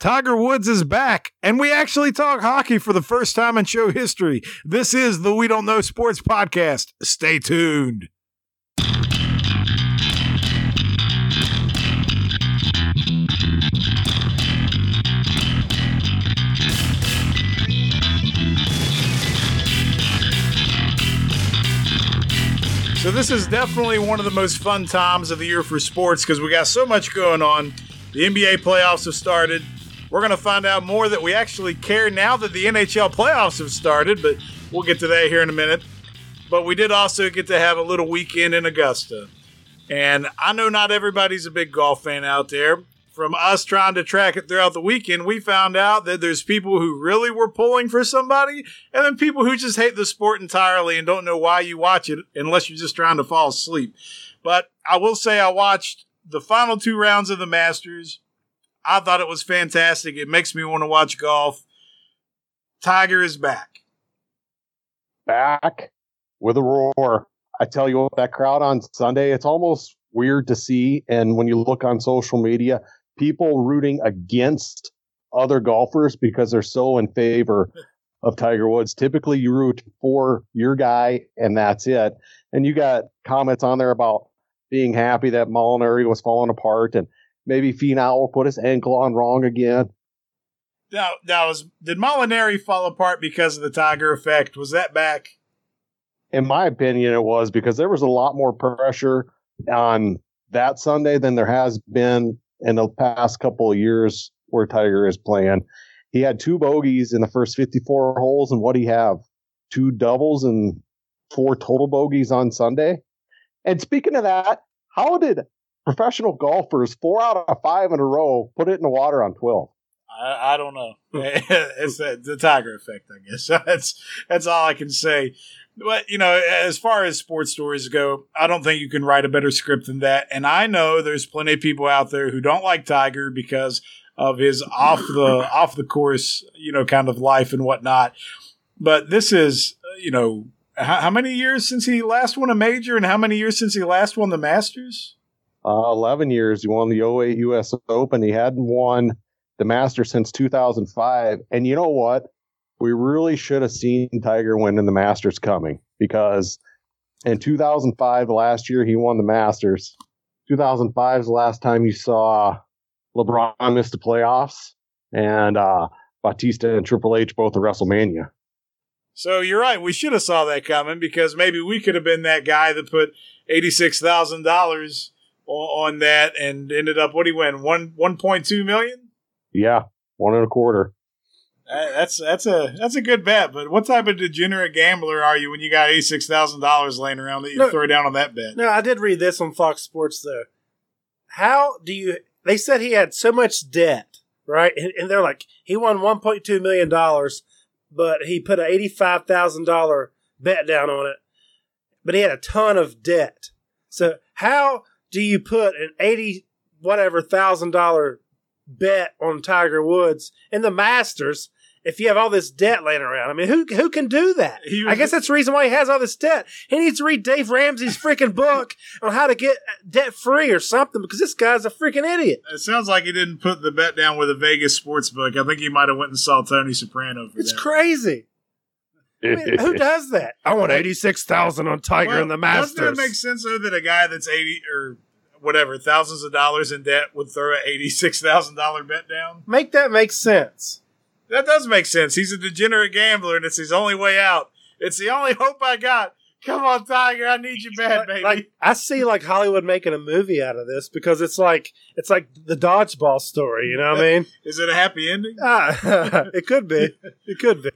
Tiger Woods is back, and we actually talk hockey for the first time in show history. This is the We Don't Know Sports Podcast. Stay tuned. So, this is definitely one of the most fun times of the year for sports because we got so much going on. The NBA playoffs have started. We're going to find out more that we actually care now that the NHL playoffs have started, but we'll get to that here in a minute. But we did also get to have a little weekend in Augusta. And I know not everybody's a big golf fan out there. From us trying to track it throughout the weekend, we found out that there's people who really were pulling for somebody, and then people who just hate the sport entirely and don't know why you watch it unless you're just trying to fall asleep. But I will say I watched the final two rounds of the Masters. I thought it was fantastic. It makes me want to watch golf. Tiger is back. Back with a roar. I tell you what, that crowd on Sunday, it's almost weird to see. And when you look on social media, people rooting against other golfers because they're so in favor of Tiger Woods. Typically, you root for your guy, and that's it. And you got comments on there about being happy that Molinari was falling apart and maybe Finau will put his ankle on wrong again. Now, now was, did Molinari fall apart because of the Tiger effect? Was that back? In my opinion, it was because there was a lot more pressure on that Sunday than there has been in the past couple of years where Tiger is playing. He had two bogeys in the first 54 holes, and what do he have? Two doubles and four total bogeys on Sunday. And speaking of that, how did professional golfers four out of five in a row put it in the water on 12? I, I don't know. it's the Tiger effect, I guess. That's that's all I can say. But you know, as far as sports stories go, I don't think you can write a better script than that. And I know there's plenty of people out there who don't like Tiger because of his off the off the course, you know, kind of life and whatnot. But this is, uh, you know, how, how, many years since he last won a major, and how many years since he last won the Masters? Uh, Eleven years. He won the 08 U.S. Open. He hadn't won the Masters since 2005. And you know what? We really should have seen Tiger win in the Masters coming because in 2005, the last year he won the Masters. 2005 is the last time you saw LeBron miss the playoffs, and uh, Batista and Triple H both at WrestleMania. So you're right. We should have saw that coming because maybe we could have been that guy that put eighty six thousand dollars on that and ended up what he win one one point two million. Yeah, one and a quarter. that's that's a that's a good bet. But what type of degenerate gambler are you when you got eighty six thousand dollars laying around that you no, throw down on that bet? No, I did read this on Fox Sports though. How do you? They said he had so much debt, right? And, and they're like, he won one point two million dollars but he put an eighty-five thousand dollar bet down on it. But he had a ton of debt. So how do you put an eighty whatever thousand dollar bet on Tiger Woods in the Masters if you have all this debt laying around. I mean, who who can do that? Was, I guess that's the reason why he has all this debt. He needs to read Dave Ramsey's freaking book on how to get debt free or something because this guy's a freaking idiot. It sounds like he didn't put the bet down with a Vegas sports book. I think he might have went and saw Tony Soprano. it's that. crazy. I mean, who does that? I want eighty six thousand on Tiger well, in the Masters. Doesn't it make sense though that a guy that's eighty or whatever thousands of dollars in debt would throw an eighty six thousand dollar bet down? Make that make sense. That does make sense. He's a degenerate gambler, and it's his only way out. It's the only hope I got. Come on, Tiger, I need you bad, baby. Like, I see like Hollywood making a movie out of this because it's like it's like the dodgeball story. You know what I mean? Is it a happy ending? Ah, it could be. It could be.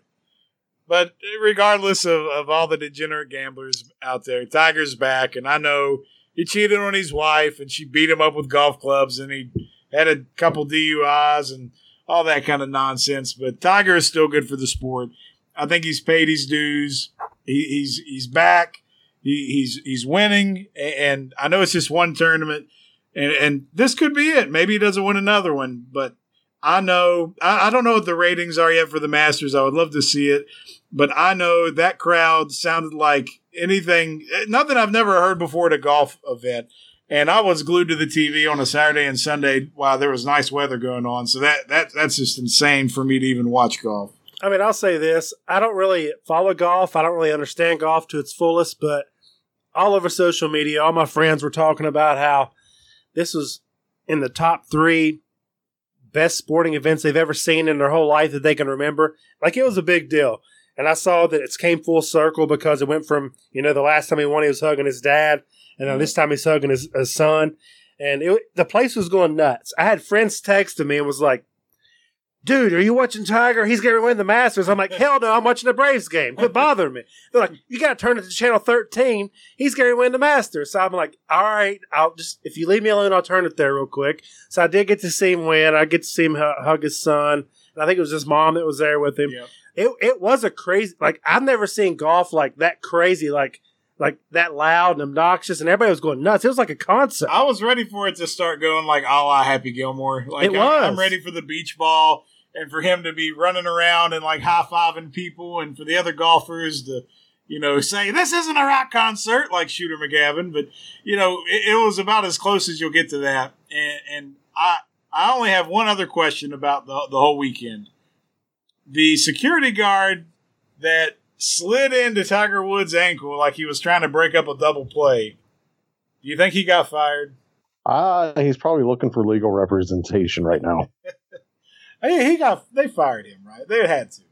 But regardless of, of all the degenerate gamblers out there, Tiger's back, and I know he cheated on his wife, and she beat him up with golf clubs, and he had a couple DUIs, and all that kind of nonsense. But Tiger is still good for the sport. I think he's paid his dues. He, he's he's back. He, he's he's winning, and I know it's just one tournament, and, and this could be it. Maybe he doesn't win another one, but I know I, I don't know what the ratings are yet for the Masters. I would love to see it, but I know that crowd sounded like anything, eh, nothing I've never heard before at a golf event. and I was glued to the TV on a Saturday and Sunday while there was nice weather going on. So that that that's just insane for me to even watch golf. I mean, I'll say this: I don't really follow golf. I don't really understand golf to its fullest, but all over social media, all my friends were talking about how this was in the top three best sporting events they've ever seen in their whole life that they can remember. Like it was a big deal. And I saw that it's came full circle because it went from, you know, the last time he won, he was hugging his dad, and then mm-hmm. this time he's hugging his, his son. And it, the place was going nuts. I had friends texting me and was like, dude, are you watching Tiger? He's going to win the Masters. I'm like, hell no, I'm watching the Braves game. Quit bothering me. They're like, you got to turn it to channel 13. He's going to win the Masters. So I'm like, all right, I'll just, if you leave me alone, I'll turn it there real quick. So I did get to see him win. I get to see him hug his son. And I think it was his mom that was there with him. Yep. It, it was a crazy, like, I've never seen golf like that crazy, like, like that loud and obnoxious, and everybody was going nuts. It was like a concert. I was ready for it to start going like oh, a la Happy Gilmore. Like It I- I'm ready for the beach ball and for him to be running around and like high fiving people and for the other golfers to, you know, say this isn't a rock concert like Shooter McGavin, but you know, it, it was about as close as you'll get to that. And, and I I only have one other question about the the whole weekend. The security guard that slid into Tiger Woods' ankle like he was trying to break up a double play. Do you think he got fired? Uh, he's probably looking for legal representation right now. He, he got they fired him, right? They had to.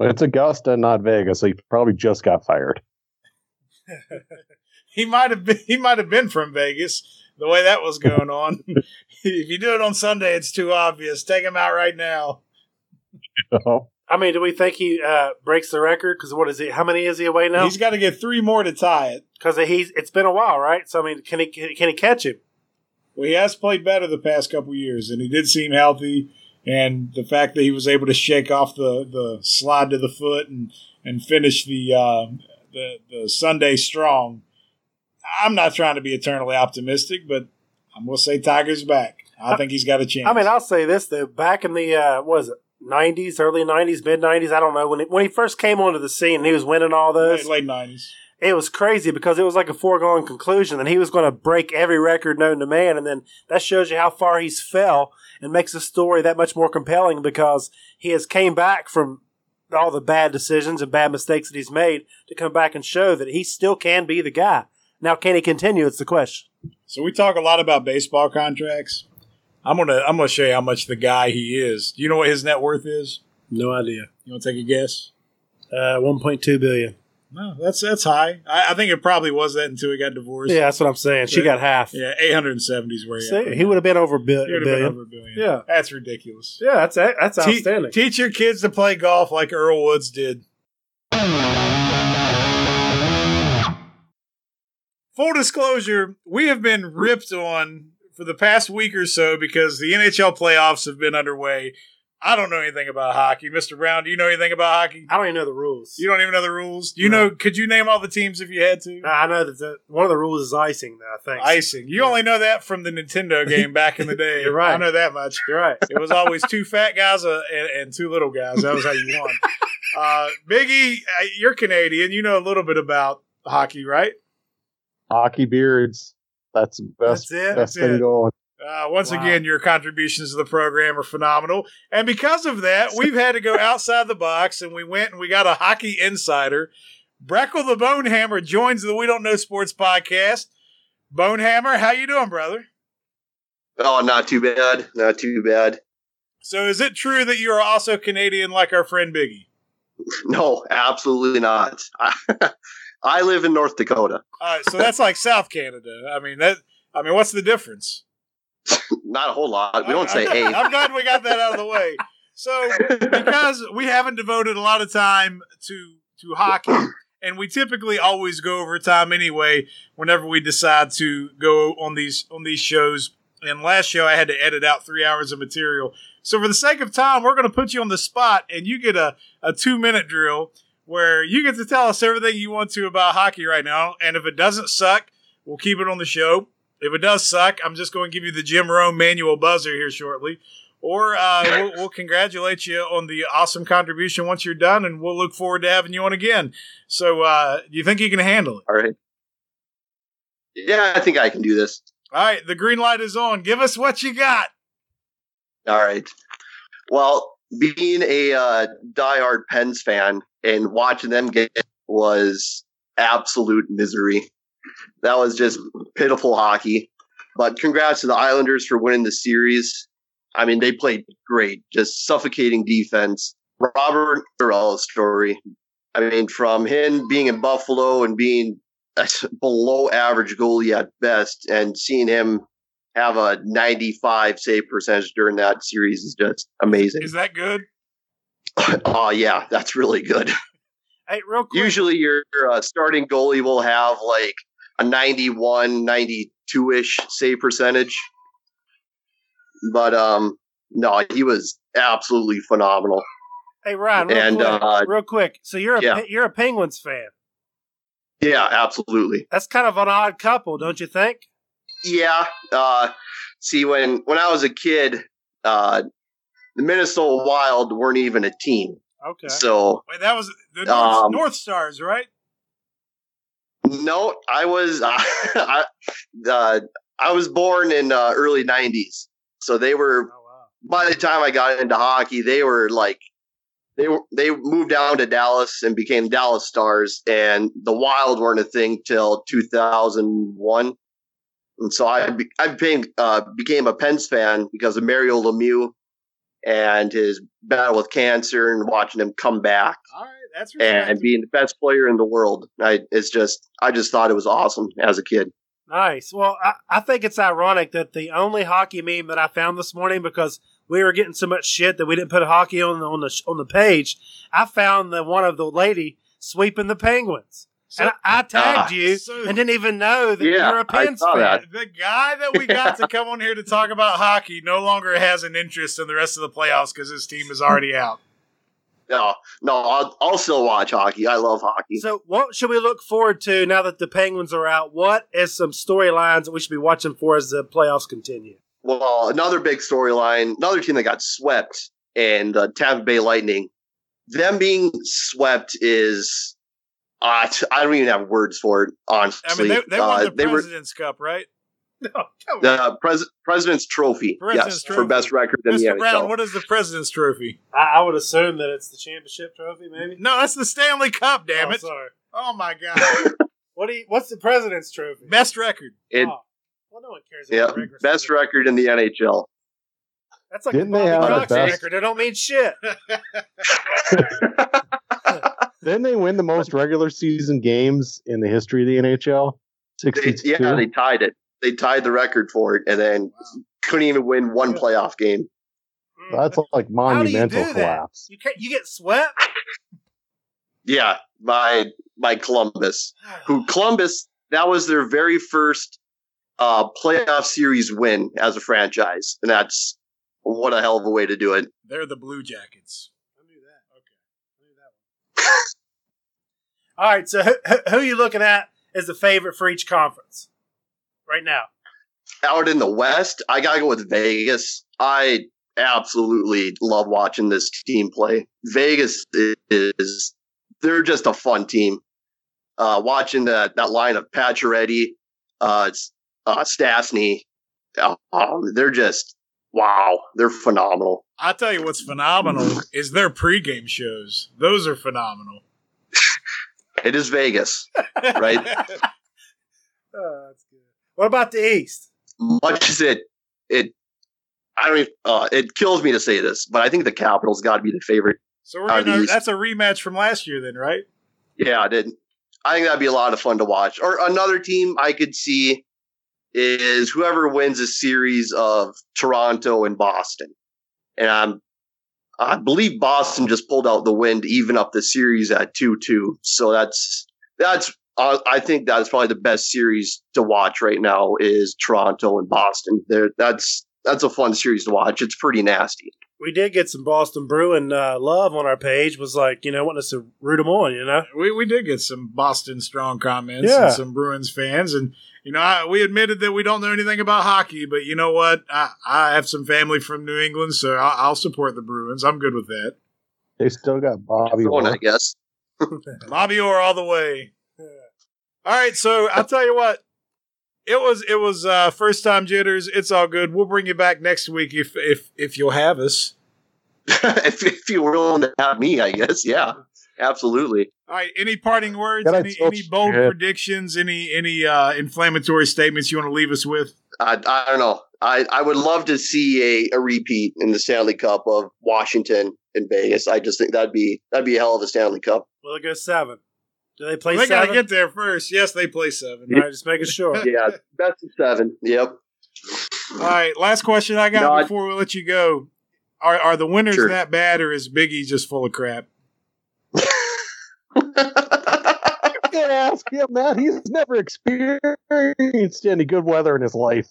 It's Augusta, not Vegas, so he probably just got fired. He might have been he might have been from Vegas. The way that was going on. if you do it on Sunday, it's too obvious. Take him out right now. I mean, do we think he uh, breaks the record? Because what is he? How many is he away now? He's got to get three more to tie it. Because he's it's been a while, right? So I mean, can he can he catch him? Well, he has played better the past couple years, and he did seem healthy. And the fact that he was able to shake off the, the slide to the foot and and finish the uh, the the Sunday strong. I'm not trying to be eternally optimistic, but I'm gonna say Tiger's back. I think he's got a chance. I mean, I'll say this though. Back in the uh, was it '90s, early '90s, mid '90s? I don't know when he, when he first came onto the scene, and he was winning all those. late, late 90s. It was crazy because it was like a foregone conclusion that he was going to break every record known to man, and then that shows you how far he's fell and makes the story that much more compelling because he has came back from all the bad decisions and bad mistakes that he's made to come back and show that he still can be the guy. Now, can he continue? It's the question. So we talk a lot about baseball contracts. I'm gonna I'm gonna show you how much the guy he is. Do you know what his net worth is? No idea. You want to take a guess? Uh, 1.2 billion. No, that's that's high. I, I think it probably was that until he got divorced. Yeah, that's what I'm saying. She got half. yeah, 870 is where he, See, he would have been over a bil- He would have been billion. over a billion. Yeah. that's ridiculous. Yeah, that's that's Te- outstanding. teach your kids to play golf like Earl Woods did. Full disclosure, we have been ripped on for the past week or so because the NHL playoffs have been underway. I don't know anything about hockey. Mr. Brown, do you know anything about hockey? I don't even know the rules. You don't even know the rules. Do you No. know? Could you name all the teams if you had to? I know that the, one of the rules is icing. Though, I think Icing. You only know that from the Nintendo game back in the day. You're right. I know that much. You're right. It was always two fat guys uh, and, and two little guys. That was how you won. Uh, Biggie, uh, you're Canadian. You know a little bit about hockey, right? Hockey beards. That's the best, That's it? best That's thing it. going. Uh, once Wow. again, your contributions to the program are phenomenal. And because of that, we've had to go outside the box and we went and we got a hockey insider. Breckle the Bonehammer joins the We Don't Know Sports podcast. Bonehammer, how you doing, brother? Oh, not too bad. Not too bad. So is it true that you are also Canadian like our friend Biggie? No, absolutely not. I, I live in North Dakota. All right, so that's like South Canada. I mean that. I mean, what's the difference? Not a whole lot. We don't say A. I'm glad we got that out of the way. So because we haven't devoted a lot of time to to hockey, and we typically always go over time anyway. Whenever we decide to go on these on these shows, and last show I had to edit out three hours of material. So for the sake of time, we're going to put you on the spot, and you get a a two minute drill where you get to tell us everything you want to about hockey right now. And if it doesn't suck, we'll keep it on the show. If it does suck, I'm just going to give you the Jim Rome manual buzzer here shortly. Or uh, we'll, we'll congratulate you on the awesome contribution once you're done, and we'll look forward to having you on again. So, uh, do you think you can handle it? All right. Yeah, I think I can do this. All right, the green light is on. Give us what you got. All right. Well, being a uh, diehard Pens fan and watching them get was absolute misery. That was just pitiful hockey. But congrats to the Islanders for winning the series. I mean, they played great, just suffocating defense. Robin Lehner's story. I mean, from him being in Buffalo and being a below average goalie at best, and seeing him have a 95 save percentage during that series is just amazing. Is that good? oh, yeah, that's really good. Hey, real quick. Usually, your uh, starting goalie will have like a 91, 92 ish save percentage. But um, no, he was absolutely phenomenal. Hey, Ryan, real And, quick. uh, real quick. So you're a yeah. you're a Penguins fan. Yeah, absolutely. That's kind of an odd couple, don't you think? Yeah. Uh, see, when when I was a kid, uh, the Minnesota Wild weren't even a team. Okay. So Wait, that was the North, Um, North Stars, right? No, I was I, uh, I was born in uh, early '90s. So they were Oh wow. by the time I got into hockey, they were like they were they moved down to Dallas and became Dallas Stars, and the Wild weren't a thing till 2001. And so I be, I became uh, became a Pens fan because of Mario Lemieux and his battle with cancer and watching him come back All right, that's and respectable. being the best player in the world. I it's just I just thought it was awesome as a kid. Nice. Well, I, I think it's ironic that the only hockey meme that I found this morning because we were getting so much shit that we didn't put hockey on the on the on the page. I found the one of the lady sweeping the Penguins, So- and I, I tagged Ah, you so- and didn't even know that Yeah, you're a Pens fan. that. the guy that we got to come on here to talk about hockey no longer has an interest in the rest of the playoffs because his team is already out. No, no, I'll, I'll still watch hockey. I love hockey. So, what should we look forward to now that the Penguins are out? What is some storylines that we should be watching for as the playoffs continue? Well, another big storyline, another team that got swept, and uh, Tampa Bay Lightning. Them being swept is, uh, I don't even have words for it. Honestly, I mean, they, they won Uh, the they were President's Cup, right? No, come on. the pres- President's Trophy. President's yes, Trophy. for best record in the NHL. Brown, what is the President's Trophy? I, I would assume that it's the championship trophy, maybe. No, that's the Stanley Cup, damn Oh, it. sorry. Oh, my God. What do you? What's the president's trophy? Best record. It- Oh. Well, no one cares. yeah, about the regular best season. record in the NHL. That's like Didn't the they Bobby have the best- record. It don't mean shit. Didn't they win the most regular season games in the history of the NHL? They, 62. yeah, they tied it. They tied the record for it, and then couldn't even win one playoff game. Mm, That's like How do you monumental do that? collapse. You can't. You get swept. Yeah, by by Columbus. who Columbus that was their very first uh, playoff series win as a franchise, and that's what a hell of a way to do it. They're the Blue Jackets. I knew that. Okay, I knew that one. All right. So, who, who- who are you looking at as the favorite for each conference right now? Out in the West, I gotta go with Vegas. I absolutely love watching this team play. Vegas is they're just a fun team. Uh, watching that that line of Pacioretty, uh, it's, uh, Stastny, uh, um, they're just wow, they're phenomenal. I tell you what's phenomenal is their pregame shows. Those are phenomenal. It is Vegas. Right. Oh, that's good. What about the East? much as it it I don't even uh, it kills me to say this, but I think the Capitals got to be the favorite. so we're gonna, that's a rematch from last year, then, right? Yeah, I did. I think that'd be a lot of fun to watch. Or another team I could see is whoever wins a series of Toronto and Boston, and I'm I believe Boston just pulled out the win to even up the series at two two. So that's that's uh, I think that's probably the best series to watch right now is Toronto and Boston. There, that's that's a fun series to watch. It's pretty nasty. We did get some Boston Bruin uh, love on our page. Was like, you know, wanting us to root them on. You know, We we did get some Boston strong comments Yeah. and some Bruins fans, and you know I, we admitted that we don't know anything about hockey, but you know what? I, I have some family from New England, so I'll, I'll support the Bruins. I'm good with that. They still got Bobby. Throwing it, Orr. I guess. Bobby Orr all the way. All right, so I'll tell you what. it was it was uh, first time jitters. It's all good. We'll bring you back next week if if if you'll have us. if, if you're willing to have me, I guess. Yeah, absolutely. All right. Any parting words? Gotta Any, any bold your head. predictions? Any any uh, inflammatory statements you want to leave us with? I, I don't know. I, I would love to see a, a repeat in the Stanley Cup of Washington and Vegas. I just think that'd be that'd be a hell of a Stanley Cup. Well, it go seven? Do they play they got to get there first. Yes, they play seven. All right, just making sure. Yeah, best of seven. Yep. All right. Last question I got No, I- before we let you go. Are are the winners Sure. that bad, or is Biggie just full of crap? You can ask him that. He's never experienced any good weather in his life.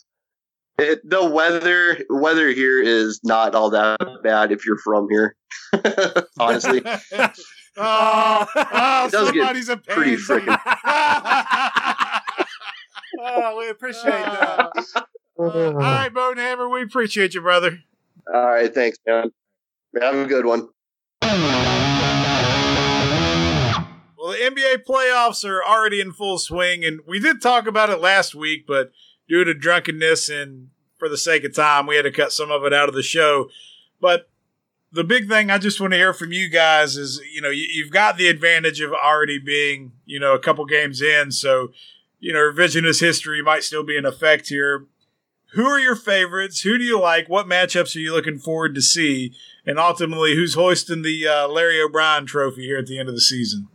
It, the weather weather here is not all that bad if you're from here. Honestly, oh, oh, It does get somebody's a pretty frickin' oh, we appreciate that. All right, Bonehammer, we appreciate you, brother. all right. Thanks, man. Have a good one. Well, the NBA playoffs are already in full swing, and we did talk about it last week, but due to drunkenness and for the sake of time, we had to cut some of it out of the show. But the big thing I just want to hear from you guys is, you know, you, you've got the advantage of already being, you know, a couple games in, so you know, revisionist history might still be in effect here. Who are your favorites? Who do you like? What matchups are you looking forward to see? And ultimately, who's hoisting the uh, Larry O'Brien trophy here at the end of the season?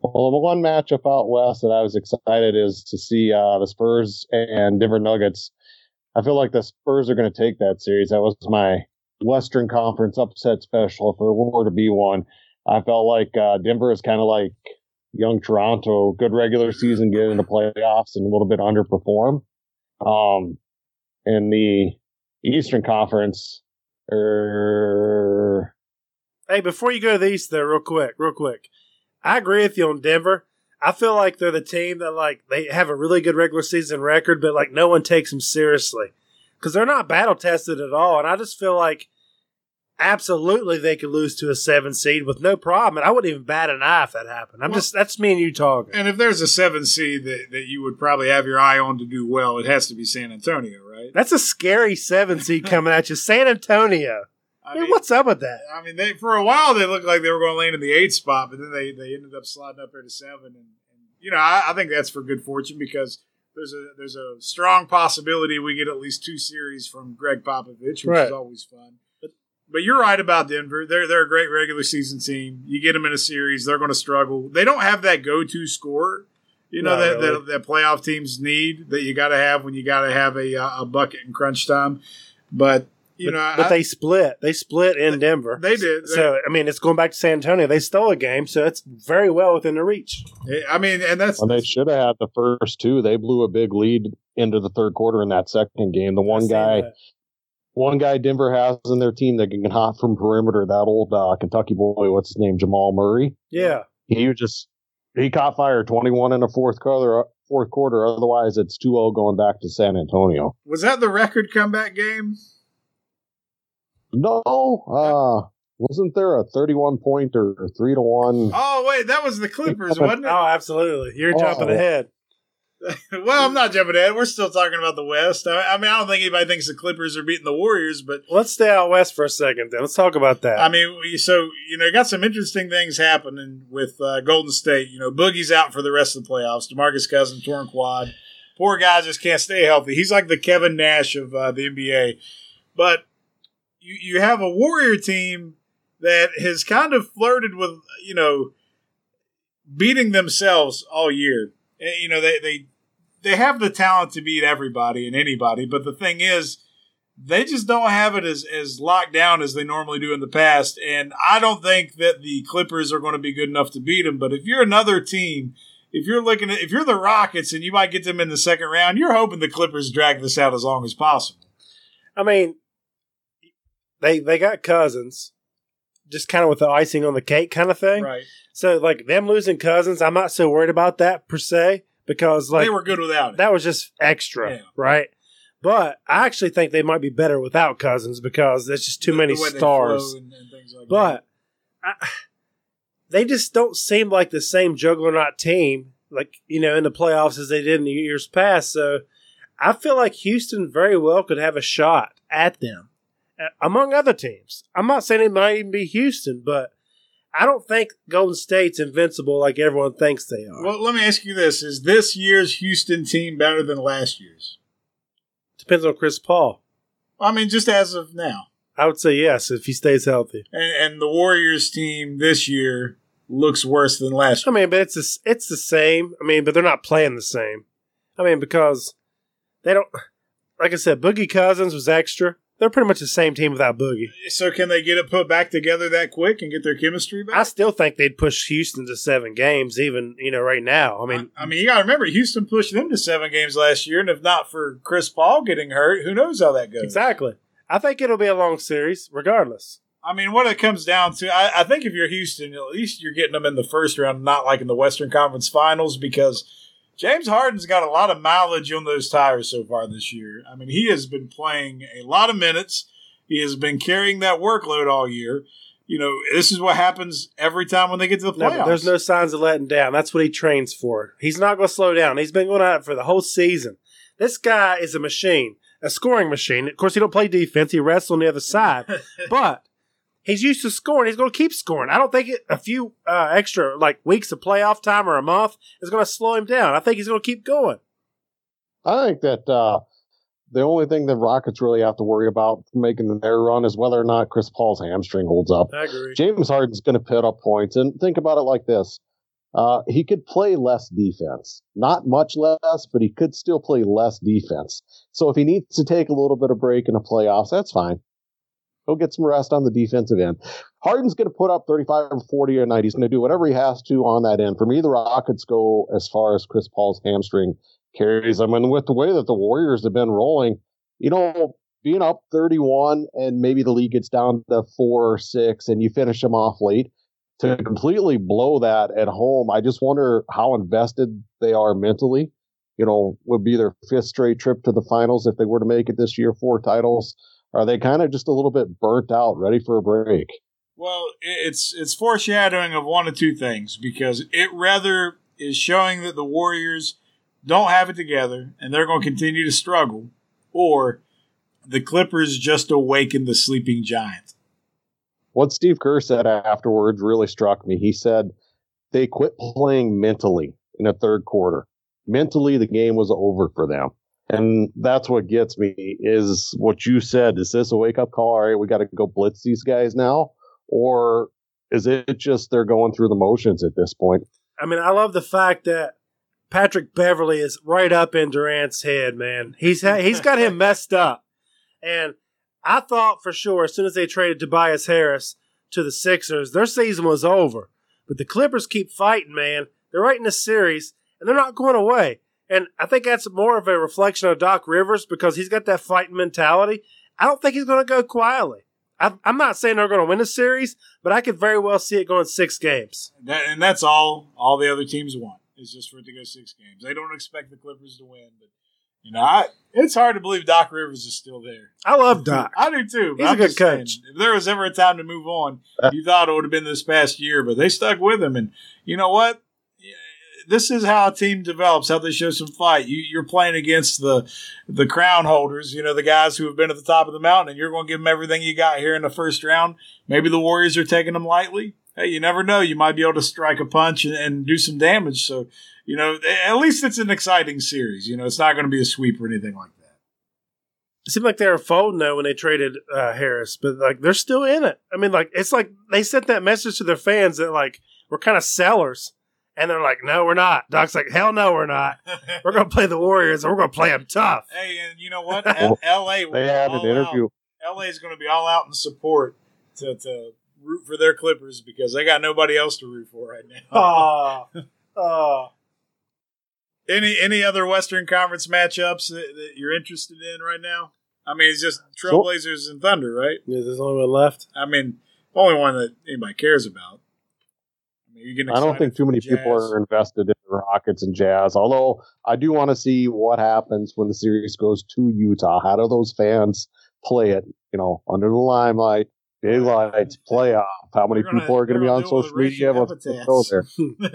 Well, the one matchup out west that I was excited is to see uh, the Spurs and Denver Nuggets. I feel like the Spurs are going to take that series. That was my Western Conference upset special. If there were to be one, I felt like uh, Denver is kind of like young Toronto, good regular season, get into playoffs, and a little bit underperform. Um, in the Eastern Conference, er, Hey, before you go to the East, though, real quick, real quick, I agree with you on Denver. I feel like they're the team that like they have a really good regular season record, but like no one takes them seriously because they're not battle tested at all. And I just feel like absolutely they could lose to a seven seed with no problem. And I wouldn't even bat an eye if that happened. I'm Well- just that's me and you talking. And if there's a seven seed that, that you would probably have your eye on to do well, it has to be San Antonio, right? That's a scary seven seed coming at you, San Antonio. I Hey, what's up with that? I mean, they for a while they looked like they were going to land in the eighth spot, but then they, they ended up sliding up there to seven. And, and you know, I, I think that's for good fortune because there's a there's a strong possibility we get at least two series from Gregg Popovich, which Right. is always fun. But but you're right about Denver. They're they're a great regular season team. You get them in a series, they're going to struggle. They don't have that go to scorer. You know that, really. that that playoff teams need that you got to have when you got to have a uh, a bucket in crunch time. But you but, know, but I- they split. They split in Denver. they did. So I mean, it's going back to San Antonio. They stole a game, so it's very well within the reach. I mean, and that's Well, they should have had the first two. They blew a big lead into the third quarter in that second game. The one guy, that. one guy Denver has in their team that can get hot from perimeter. That old uh, Kentucky boy, what's his name, Jamal Murray. yeah, He was just he caught fire, twenty one in the fourth quarter. Fourth quarter. Otherwise, it's 2-0 going back to San Antonio. Was that the record comeback game? No, uh, wasn't there a thirty-one point or three to one? Oh wait, that was the Clippers, wasn't it? oh, absolutely. You're Oh. jumping ahead. well, I'm not jumping ahead. We're still talking about the West. I, I mean, I don't think anybody thinks the Clippers are beating the Warriors, but Let's stay out west for a second. Then let's talk about that. I mean, we- so you know, got some interesting things happening with uh, Golden State. You know, Boogie's out for the rest of the playoffs. DeMarcus Cousins torn quad. Poor guy just can't stay healthy. He's like the Kevin Nash of uh, the NBA. But you you have a Warrior team that has kind of flirted with you know beating themselves all year. Eh, You know, they they they have the talent to beat everybody and anybody, but the thing is they just don't have it as, as locked down as they normally do in the past. And I don't think that the Clippers are going to be good enough to beat them. But if you're another team, if you're looking at, if you're the Rockets and you might get them in the second round, you're hoping the Clippers drag this out as long as possible. I mean, they they got Cousins, just kind of with the icing on the cake kind of thing. Right. So like them losing Cousins, I'm not so worried about that per se because like they were good without it. that was just extra, Yeah. right? But I actually think they might be better without Cousins because there's just too The- many the stars. and- and like But I, they just don't seem like the same juggernaut team like you know in the playoffs as they did in the years past. So I feel like Houston very well could have a shot at them among other teams. I'm not saying it might even be Houston, but I don't think Golden State's invincible like everyone thinks they are. Well, let me ask you this: Is this year's Houston team better than last year's? Depends on Chris Paul. I mean, just as of now. I would say yes if he stays healthy. And, and the Warriors team this year looks worse than last Year. I mean, but it's the, it's the same. I mean, but they're not playing the same. I mean, because they don't. Like I said, Boogie Cousins was extra. They're pretty much the same team without Boogie. So can they get it put back together that quick and get their chemistry back? I still think they'd push Houston to seven games, even you know right now. I mean, I, I mean, you got to remember, Houston pushed them to seven games last year, and if not for Chris Paul getting hurt, who knows how that goes? exactly. I think it'll be a long series, regardless. I mean, what it comes down to, I, I think if you're Houston, at least you're getting them in the first round, not like in the Western Conference Finals, because James Harden's got a lot of mileage on those tires so far this year. I mean, he has been playing a lot of minutes. He has been carrying that workload all year. You know, this is what happens every time when they get to the No, playoffs. but there's no signs of letting down. That's what he trains for. He's not going to slow down. He's been going at it for the whole season. This guy is a machine, a scoring machine. Of course, he don't play defense. He rests on the other side, but he's used to scoring. He's going to keep scoring. I don't think it, a few uh, extra like weeks of playoff time or a month is going to slow him down. I think he's going to keep going. I think that uh, the only thing the Rockets really have to worry about making their run is whether or not Chris Paul's hamstring holds up. I agree. James Harden's going to put up points, and think about it like this: uh, he could play less defense, not much less, but he could still play less defense. So if he needs to take a little bit of break in the playoffs, that's fine. Get some rest on the defensive end. Harden's going to put up 35 or 40 a night. He's going to do whatever he has to on that end. For me, the Rockets go as far as Chris Paul's hamstring carries. I mean, with the way that the Warriors have been rolling, you know, being up 31 and maybe the league gets down to four or six and you finish them off late to completely blow that at home. I just wonder how invested they are mentally. You know, would be their fifth straight trip to the finals if they were to make it this year, four titles. Are they kind of just a little bit burnt out, ready for a break? Well, it's it's foreshadowing of one of two things because it rather is showing that the Warriors don't have it together and they're going to continue to struggle, or the Clippers just awaken the sleeping giant. What Steve Kerr said afterwards really struck me. He said they quit playing mentally in the third quarter. Mentally, the game was over for them. And that's what gets me is what you said. Is this a wake up call? All right, we got to go blitz these guys now? Or is it just they're going through the motions at this point? I mean, I love the fact that Patrick Beverley is right up in Durant's head, man. He's ha- he's got him messed up, and I thought for sure as soon as they traded Tobias Harris to the Sixers, their season was over. But the Clippers keep fighting, man. They're right in the series, and they're not going away. And I think that's more of a reflection of Doc Rivers because he's got that fighting mentality. I don't think he's going to go quietly. I, I'm not saying they're going to win the series, but I could very well see it going six games. That, and that's all all the other teams want is just for it to go six games. They don't expect the Clippers to win, but you know, I, it's hard to believe Doc Rivers is still there. I love Doc. I do too. He's a I'm good just saying, coach. if there was ever a time to move on, you thought it would have been this past year, but they stuck with him. And you know what? This is how a team develops. How they show some fight. You, you're playing against the the crown holders. You know the guys who have been at the top of the mountain, and you're going to give them everything you got here in the first round. Maybe the Warriors are taking them lightly. Hey, you never know. You might be able to strike a punch and, and do some damage. So you know, at least it's an exciting series. You know, it's not going to be a sweep or anything like that. It seemed like they were folding though when they traded uh, Harris, but like they're still in it. I mean, like it's like they sent that message to their fans that like we're kind of sellers, and they're like, "No, we're not." Doc's like, "Hell no, we're not. We're gonna play the Warriors, and we're gonna play them tough." Hey, and you know what? L- L.A. They had an interview. Out. LA is going to be all out in support to, to root for their Clippers because they got nobody else to root for right now. Oh, oh. Any any other Western Conference matchups that, that you're interested in right now? I mean, it's just Trailblazers and Thunder, right? Yeah, there's only one left. I mean, only one that anybody cares about. I you getting I don't think too many people are invested in the Rockets and Jazz. Although I do want to see what happens when the series goes to Utah. How do those fans play it? You know, under the limelight, big lights, playoff. How many gonna- people are going to be on gonna deal with social media? racial Let's, let's go there.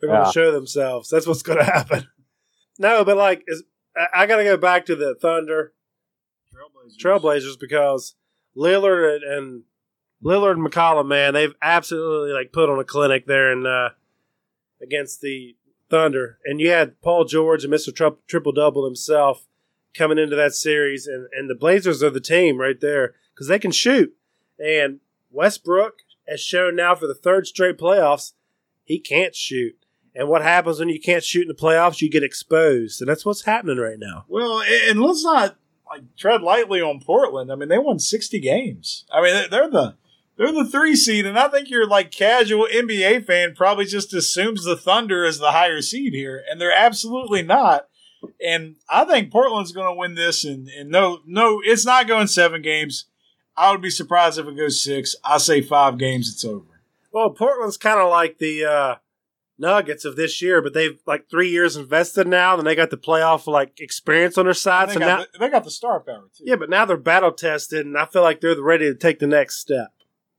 They're going to Yeah. show themselves. That's what's going to happen. No, but like, is, I, I got to go back to the Thunder Trailblazers because Lillard and, and Lillard and McCollum, man, they've absolutely like put on a clinic there and uh, against the Thunder. And you had Paul George and Mister Triple Double himself coming into that series, and and the Blazers are the team right there because they can shoot. And Westbrook has shown now for the third straight playoffs he can't shoot. And what happens when you can't shoot in the playoffs? You get exposed, and that's what's happening right now. Well, and let's not like tread lightly on Portland. I mean, they won sixty games. I mean, they're the they're the three seed, and I think your like casual NBA fan probably just assumes the Thunder is the higher seed here, and they're absolutely not. And I think Portland's going to win this, and, and no, no, it's not going seven games. I would be surprised if it goes six. I say five games, it's over. Well, Portland's kind of like the uh, Nuggets of this year, but they've like three years invested now, and they got the playoff like experience on their side. They So got, now, the, they got the star power too. yeah, but now they're battle tested, and I feel like they're ready to take the next step.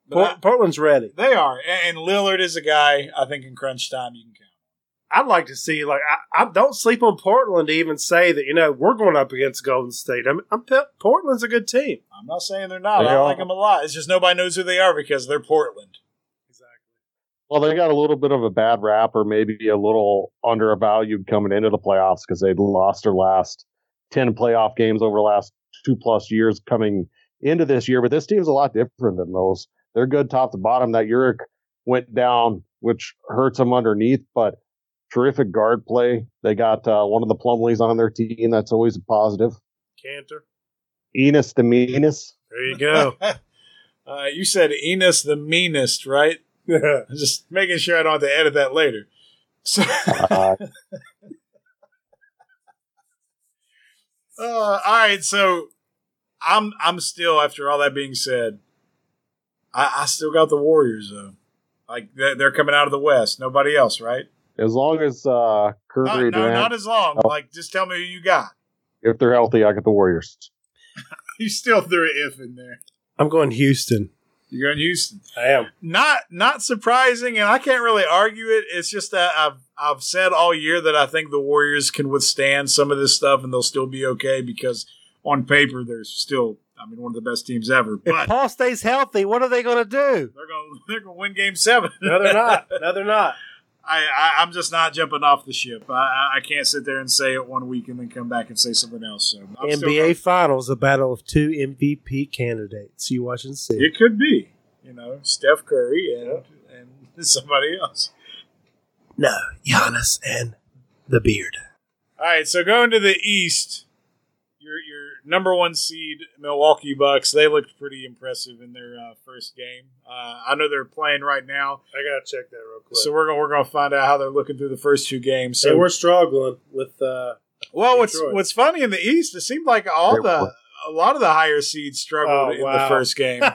But Port- I- Portland's ready. they are, and, and Lillard is a guy I think in crunch time you can count. I'd like to see like I, I don't sleep on Portland to even say that you know we're going up against Golden State. I'm, I'm Portland's a good team. I'm not saying they're not. They I are. like them a lot. It's just nobody knows who they are because they're Portland. Exactly. Well, they got a little bit of a bad rap, or maybe a little undervalued coming into the playoffs because they'd lost their last ten playoff games over the last two plus years coming into this year. But this team's a lot different than those. They're good top to bottom. That Nurkic went down, which hurts them underneath, but terrific guard play. They got uh, one of the Plumlees on their team. That's always a positive. Kanter. Enes the meanest. There you go. uh, you said Enes the meanest, right? Just making sure I don't have to edit that later. So, Uh, uh, all right. So, I'm I'm still after all that being said, I, I still got the Warriors though. Like they're, they're coming out of the West. Nobody else, right? as long as uh, Curry Not, no, Durant, not as long. Oh. Like just tell me who you got. if they're healthy, I got the Warriors. You still threw an if in there. I'm going Houston. You're going Houston. I am. not not surprising, and I can't really argue it. It's just that I've I've said all year that I think the Warriors can withstand some of this stuff and they'll still be okay because on paper they're still I mean one of the best teams ever. If But Paul stays healthy, what are they going to do? they're going they're going to win Game Seven. No, they're not. No, they're not. I, I I'm just not jumping off the ship. I I- I can't sit there and say it one week and then come back and say something else. So I'm NBA Finals, a battle of two MVP candidates. You watch and see. it could be you know Steph Curry and and somebody else. No, Giannis and the beard. All right, so going to the East, your your number one seed Milwaukee Bucks. They looked pretty impressive in their uh, first game. Uh, I know they're playing right now, I gotta check that real quick. so we're gonna we're gonna find out how they're looking through the first two games. so So, we're struggling with. uh well, what's Detroit. what's funny in the East, it seemed like all the a lot of the higher seeds struggled Oh, in the first game.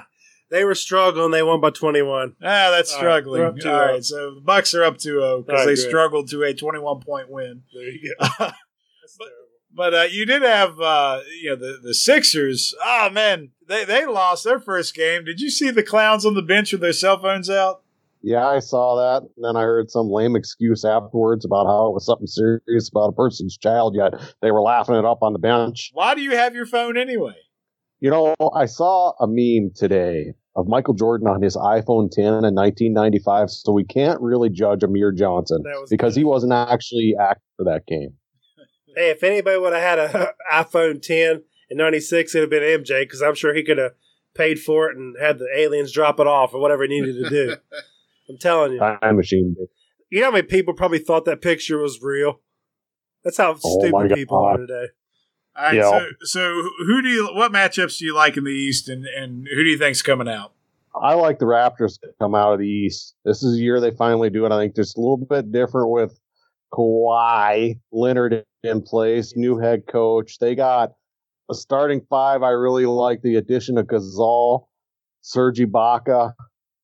They were struggling. They won by 21. Ah, that's All right, struggling. up right, 2-0. so the Bucks are up 2-0 because All they good. struggled to a twenty-one point win. There you go. That's terrible. But uh, you did have, uh, you know, the, the Sixers. Oh, man, they, they lost their first game. Did you see the clowns on the bench with their cell phones out? Yeah, I saw that. And then I heard some lame excuse afterwards about how it was something serious about a person's child, yet they were laughing it up on the bench. Why do you have your phone anyway? You know, I saw a meme today of Michael Jordan on his iPhone 10 in 1995, so we can't really judge Amir Johnson because he wasn't actually active for that game. Hey, if anybody would have had an iPhone 10 in 96, it'd have been MJ because I'm sure he could have paid for it and had the aliens drop it off or whatever he needed to do. I'm telling you. Time machine. You know how many people probably thought that picture was real? That's how Oh stupid people are today. All right, Yeah. so, so who do you, what matchups do you like in the East and, and who do you think's coming out? I like the Raptors to come out of the East. This is the year they finally do it. I think just a little bit different with Kawhi Leonard in place, new head coach. They got a starting five. I really like the addition of Gasol, Serge Ibaka.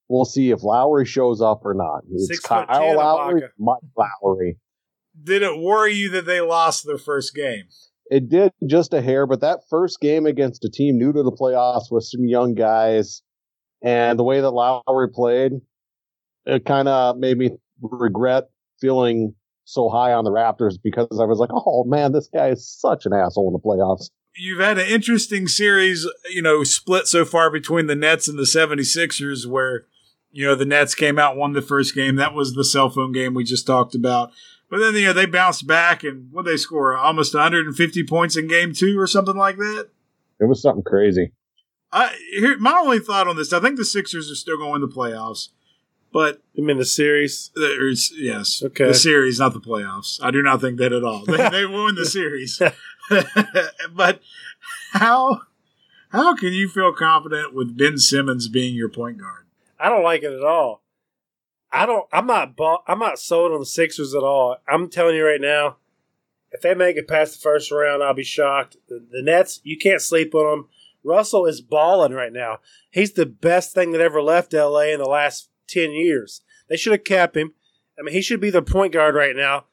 We'll see if Lowry shows up or not. It's Six Kyle foot ten Lowry. Mike Lowry. Did it worry you that they lost their first game? It did just a hair, but that first game against a team new to the playoffs with some young guys and the way that Lowry played, it kind of made me regret feeling so high on the Raptors because I was like, oh man, this guy is such an asshole in the playoffs. You've had an interesting series, you know, split so far between the Nets and the 76ers where, you know, the Nets came out, won the first game. That was the cell phone game we just talked about. But then, you know, they bounced back and what they score? Almost 150 points in game two or something like that? It was something crazy. I, here, my only thought on this, I think the Sixers are still going to the playoffs. But I mean the series? there's yes, Okay. the series, not the playoffs. I do not think that at all. They, they won the series, but how how can you feel confident with Ben Simmons being your point guard? I don't like it at all. I don't. I'm not. Bought, I'm not sold on the Sixers at all. I'm telling you right now, if they make it past the first round, I'll be shocked. The, the Nets, you can't sleep on them. Russell is balling right now. He's the best thing that ever left LA in the last ten years. They should have kept him. I mean, he should be the point guard right now.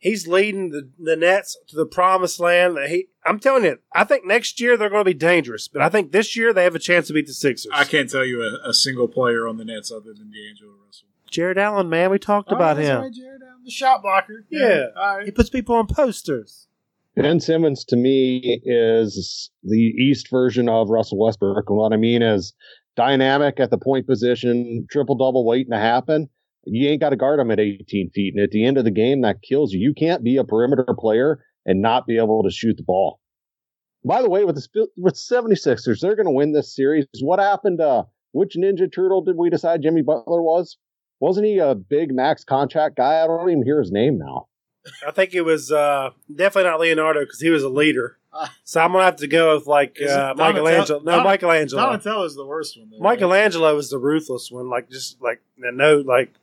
He's leading the, the Nets to the promised land. He, I'm telling you, I think next year they're going to be dangerous, but I think this year they have a chance to beat the Sixers. I can't tell you a, a single player on the Nets other than D'Angelo Russell. Jarrett Allen, man, we talked oh, about Oh, that's him. right, Jarrett Allen, the shot blocker. Yeah. all right. He puts people on posters. Ben Simmons to me is the East version of Russell Westbrook. And what I mean is dynamic at the point position, triple double waiting to happen. You ain't got to guard him at 18 feet. And at the end of the game, that kills you. You can't be a perimeter player and not be able to shoot the ball. By the way, with the with 76ers, they're going to win this series. What happened? Uh, which Ninja Turtle did we decide Jimmy Butler was? Wasn't he a big max contract guy? I don't even hear his name now. I think it was uh, definitely not Leonardo because he was a leader. So I'm gonna have to go with like Is uh? Michelangelo. No, Don- Michelangelo. Donatello's the worst one. Though? Michelangelo was the ruthless one, like just like no like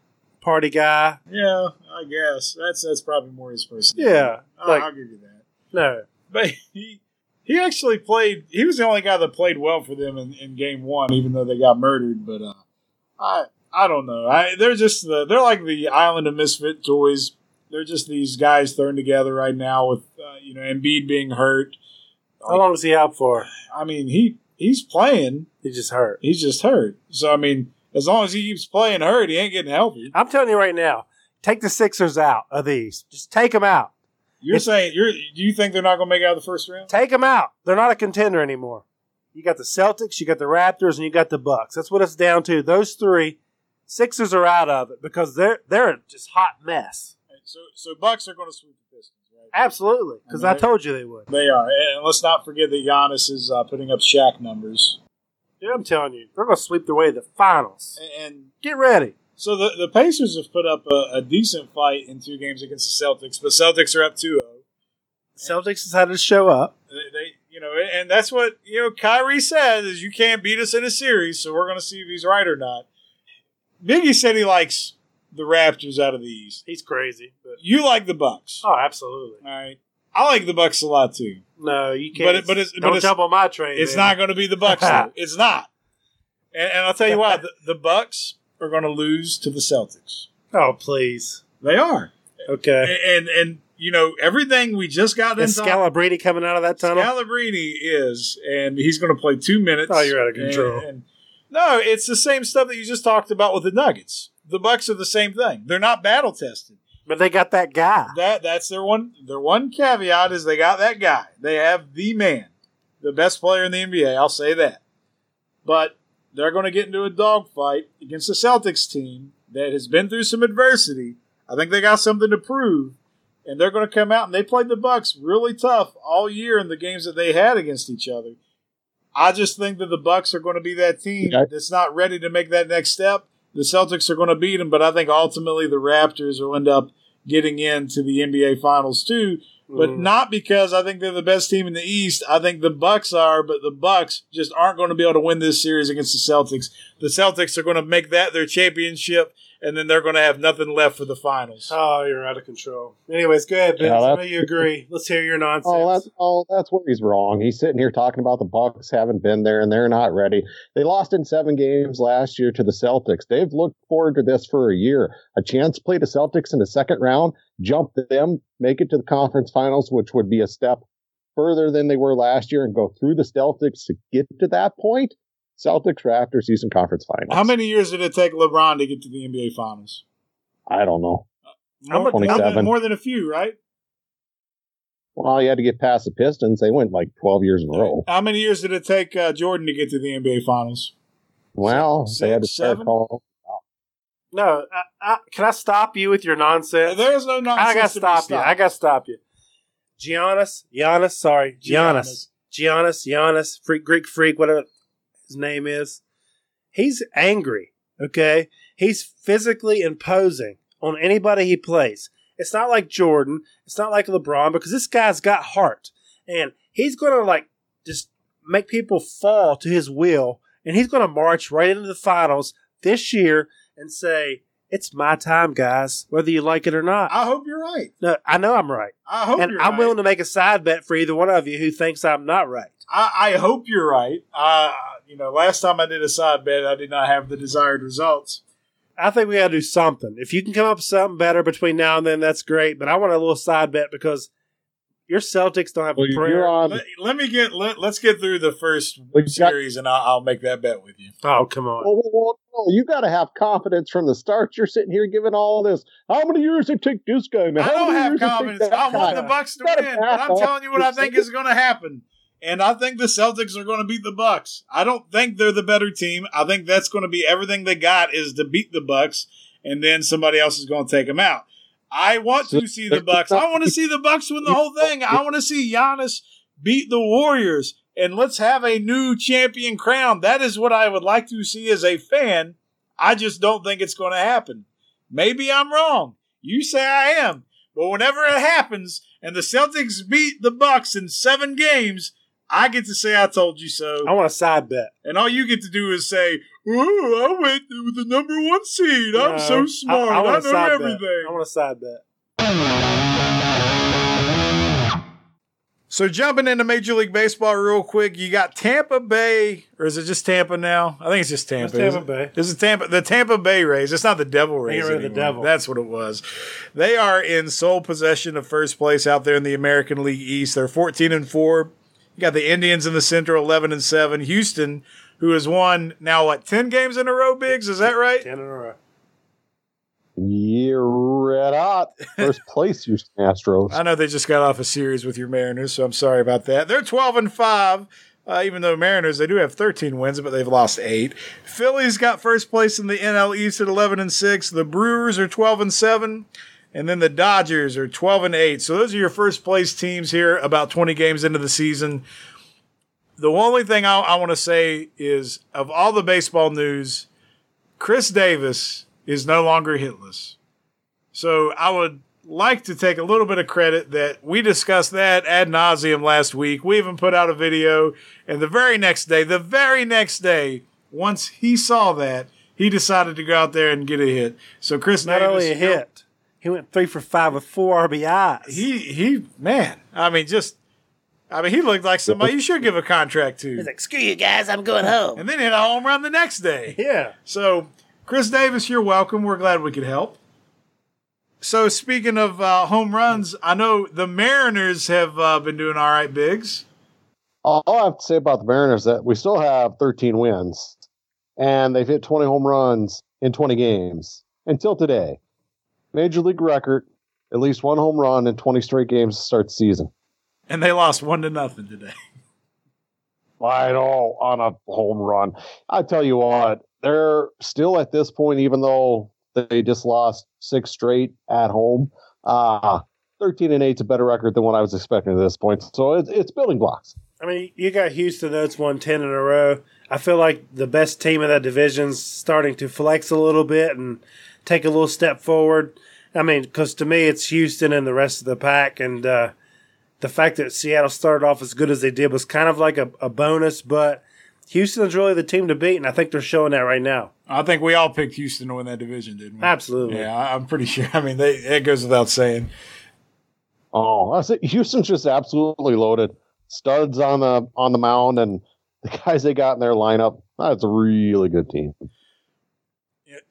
party guy. Yeah, I guess that's that's probably more his person. Yeah, I'll, like- I'll give you that. No, But he he actually played. He was the only guy that played well for them in, in game one, even though they got murdered. But uh, I I don't know. I they're just the they're like the island of misfit toys. They're just these guys thrown together right now with uh, you know Embiid being hurt. how long is he out for? I mean he he's playing. He just hurt. He's just hurt. So I mean, as long as he keeps playing hurt, he ain't getting healthy. I'm telling you right now, take the Sixers out of these. Just take them out. You're It's- saying you're do you think they're not going to make it out of the first round? Take them out. They're not a contender anymore. You got the Celtics, you got the Raptors, and you got the Bucks. That's what it's down to. Those three. Sixers are out of it because they're they're a just hot mess. So so Bucks are going to sweep the Pistons, right? Absolutely, because I told you they would. They are, and let's not forget that Giannis is uh, putting up Shaq numbers. Dude, I'm telling you, they're going to sweep their way to the finals. And Get ready. so the, the Pacers have put up a, a decent fight in two games against the Celtics, but Celtics are up 2 0. Celtics decided to show up. They, they, you know, and that's what you know. Kyrie said is you can't beat us in a series, so we're going to see if he's right or not. Biggie said he likes the Raptors out of the East. He's crazy, but You like the Bucks, oh, absolutely. all right? I like the Bucks a lot too. No, you can't. But it- but it's- don't but it's- jump on my train. It's man. not going to be the Bucks. It's not. And, and I'll tell you why. The, the Bucks are going to lose to the Celtics. Oh, please. They are. Okay. And and you know everything we just got Is into. Scalabrine coming out of that tunnel? Scalabrine is, and he's going to play two minutes. Oh, you're out of control. And- and- no, it's the same stuff that you just talked about with the Nuggets. The Bucks are the same thing. They're not battle tested. but they got that guy. That that's their one. Their one caveat is they got that guy. They have the man, the best player in the NBA. I'll say that. But they're going to get into a dogfight against the Celtics team that has been through some adversity. I think they got something to prove, and they're going to come out and they played the Bucks really tough all year in the games that they had against each other. I just think that the Bucks are going to be that team Okay. that's not ready to make that next step. The Celtics are going to beat them, but I think ultimately the Raptors will end up getting into the NBA Finals too. But Mm. not because I think they're the best team in the East. I think the Bucks are, but the Bucks just aren't going to be able to win this series against the Celtics. The Celtics are going to make that their championship, and then they're going to have nothing left for the finals. Oh, you're out of control. Anyways, go ahead, Ben. Yeah, I know you agree. Let's hear your nonsense. Oh, that's oh, that's where he's wrong. He's sitting here talking about the Bucks haven't been there and they're not ready. They lost in seven games last year to the Celtics. They've looked forward to this for a year. A chance to play the Celtics in the second round, jump them, make it to the conference finals, which would be a step further than they were last year, and go through the Celtics to get to that point. Celtics Raptors Eastern Conference Finals. How many years did it take LeBron to get to the NBA Finals? I don't know. More, more, 27. than, more than a few, right? Well, you had to get past the Pistons. They went like 12 years in a row. How many years did it take uh, Jordan to get to the NBA Finals? Well, Six, they had to start seven? calling. No, I, I, can I stop you with your nonsense? There's no nonsense. I gotta stop you. I gotta stop you. Giannis, Giannis, sorry, Giannis, Giannis, Giannis, freak, Greek freak, whatever his name is. He's angry. Okay, he's physically imposing on anybody he plays. It's not like Jordan. It's not like LeBron because this guy's got heart, and he's gonna like just make people fall to his will, and he's gonna march right into the finals this year and say, "It's my time, guys, whether you like it or not." I hope you're right. No, I know I'm right, I hope and I'm right. willing to make a side bet for either one of you who thinks I'm not right. I, I hope you're right. Uh, you know, last time I did a side bet, I did not have the desired results. I think we got to do something. If you can come up with something better between now and then, that's great. But I want a little side bet because your Celtics don't have Well, a you're prayer. on. Let, let me get let, let's get through the first Well, you got- series, and I'll, I'll make that bet with you. Oh, come on. Well, well, well, well, you got to have confidence from the start. You're sitting here giving all this. How many years it take this guy? Man? I How don't many have years it take confidence. that I want the Bucks to win, but I'm telling you what I think is going to happen. And I think the Celtics are going to beat the Bucks. I don't think they're the better team. I think that's going to be everything they got is to beat the Bucks, and then somebody else is going to take them out. I want to see the Bucks. I want to see the Bucks win the whole thing. I want to see Giannis beat the Warriors, and let's have a new champion crown. That is what I would like to see as a fan. I just don't think it's going to happen. Maybe I'm wrong. You say I am. But whenever it happens and the Celtics beat the Bucks in seven games, I get to say I told you so. I want a side bet. And all you get to do is say, "Oh, I went with the number one seed. I'm so smart. I, want a know side everything." Bet. I want a side bet. So jumping into Major League Baseball real quick, you got Tampa Bay, or is it just Tampa now? I think it's just Tampa. It's Tampa isn't it? Bay. Is it Tampa? The Tampa Bay Rays. It's not the Devil Rays. rid of the. Devil. That's what it was. They are in sole possession of first place out there in the American League East. They're fourteen and four. You got the Indians in the center, eleven and seven. Houston, who has won now what ten games in a row. Bigs, is that right? Ten in a row. You're red hot. First place, Houston Astros. I know they just got off a series with your Mariners, so I'm sorry about that. They're 12 and 5, uh, even though Mariners, they do have 13 wins, but they've lost eight. Phillies got first place in the NL East at 11 and 6. The Brewers are 12 and 7. And then the Dodgers are 12 and 8. So those are your first place teams here about 20 games into the season. The only thing I, I want to say is of all the baseball news, Chris Davis is no longer hitless. So I would like to take a little bit of credit that we discussed that ad nauseum last week. We even put out a video, and the very next day, the very next day, once he saw that, he decided to go out there and get a hit. So Chris Not Davis, only a hit, he went three for five with four RBIs. he he man, I mean just. I mean, he looked like somebody you should give a contract to. He's like, screw you guys, I'm going home. And then hit a home run the next day. yeah. So, Chris Davis, you're welcome. We're glad we could help. So, speaking of uh, home runs, I know the Mariners have uh, been doing all right, Biggs. All I have to say about the Mariners is that we still have 13 wins, and they've hit 20 home runs in 20 games until today. Major league record, at least one home run in 20 straight games to start the season. And they lost one to nothing today. I all on a home run. I tell you what, they're still at this point, even though they just lost six straight at home. Uh, 13 and 8 is a better record than what I was expecting at this point. So it's, it's building blocks. I mean, you got Houston that's won 10 in a row. I feel like the best team in that division's starting to flex a little bit and take a little step forward. I mean, because to me, it's Houston and the rest of the pack. And uh, the fact that Seattle started off as good as they did was kind of like a, a bonus, but Houston's really the team to beat, and I think they're showing that right now. I think we all picked Houston to win that division, didn't we? Absolutely. Yeah, I- I'm pretty sure. I mean, they, it goes without saying. Oh, I said Houston's just absolutely loaded. Studs on the on the mound, and the guys they got in their lineup. That's a really good team.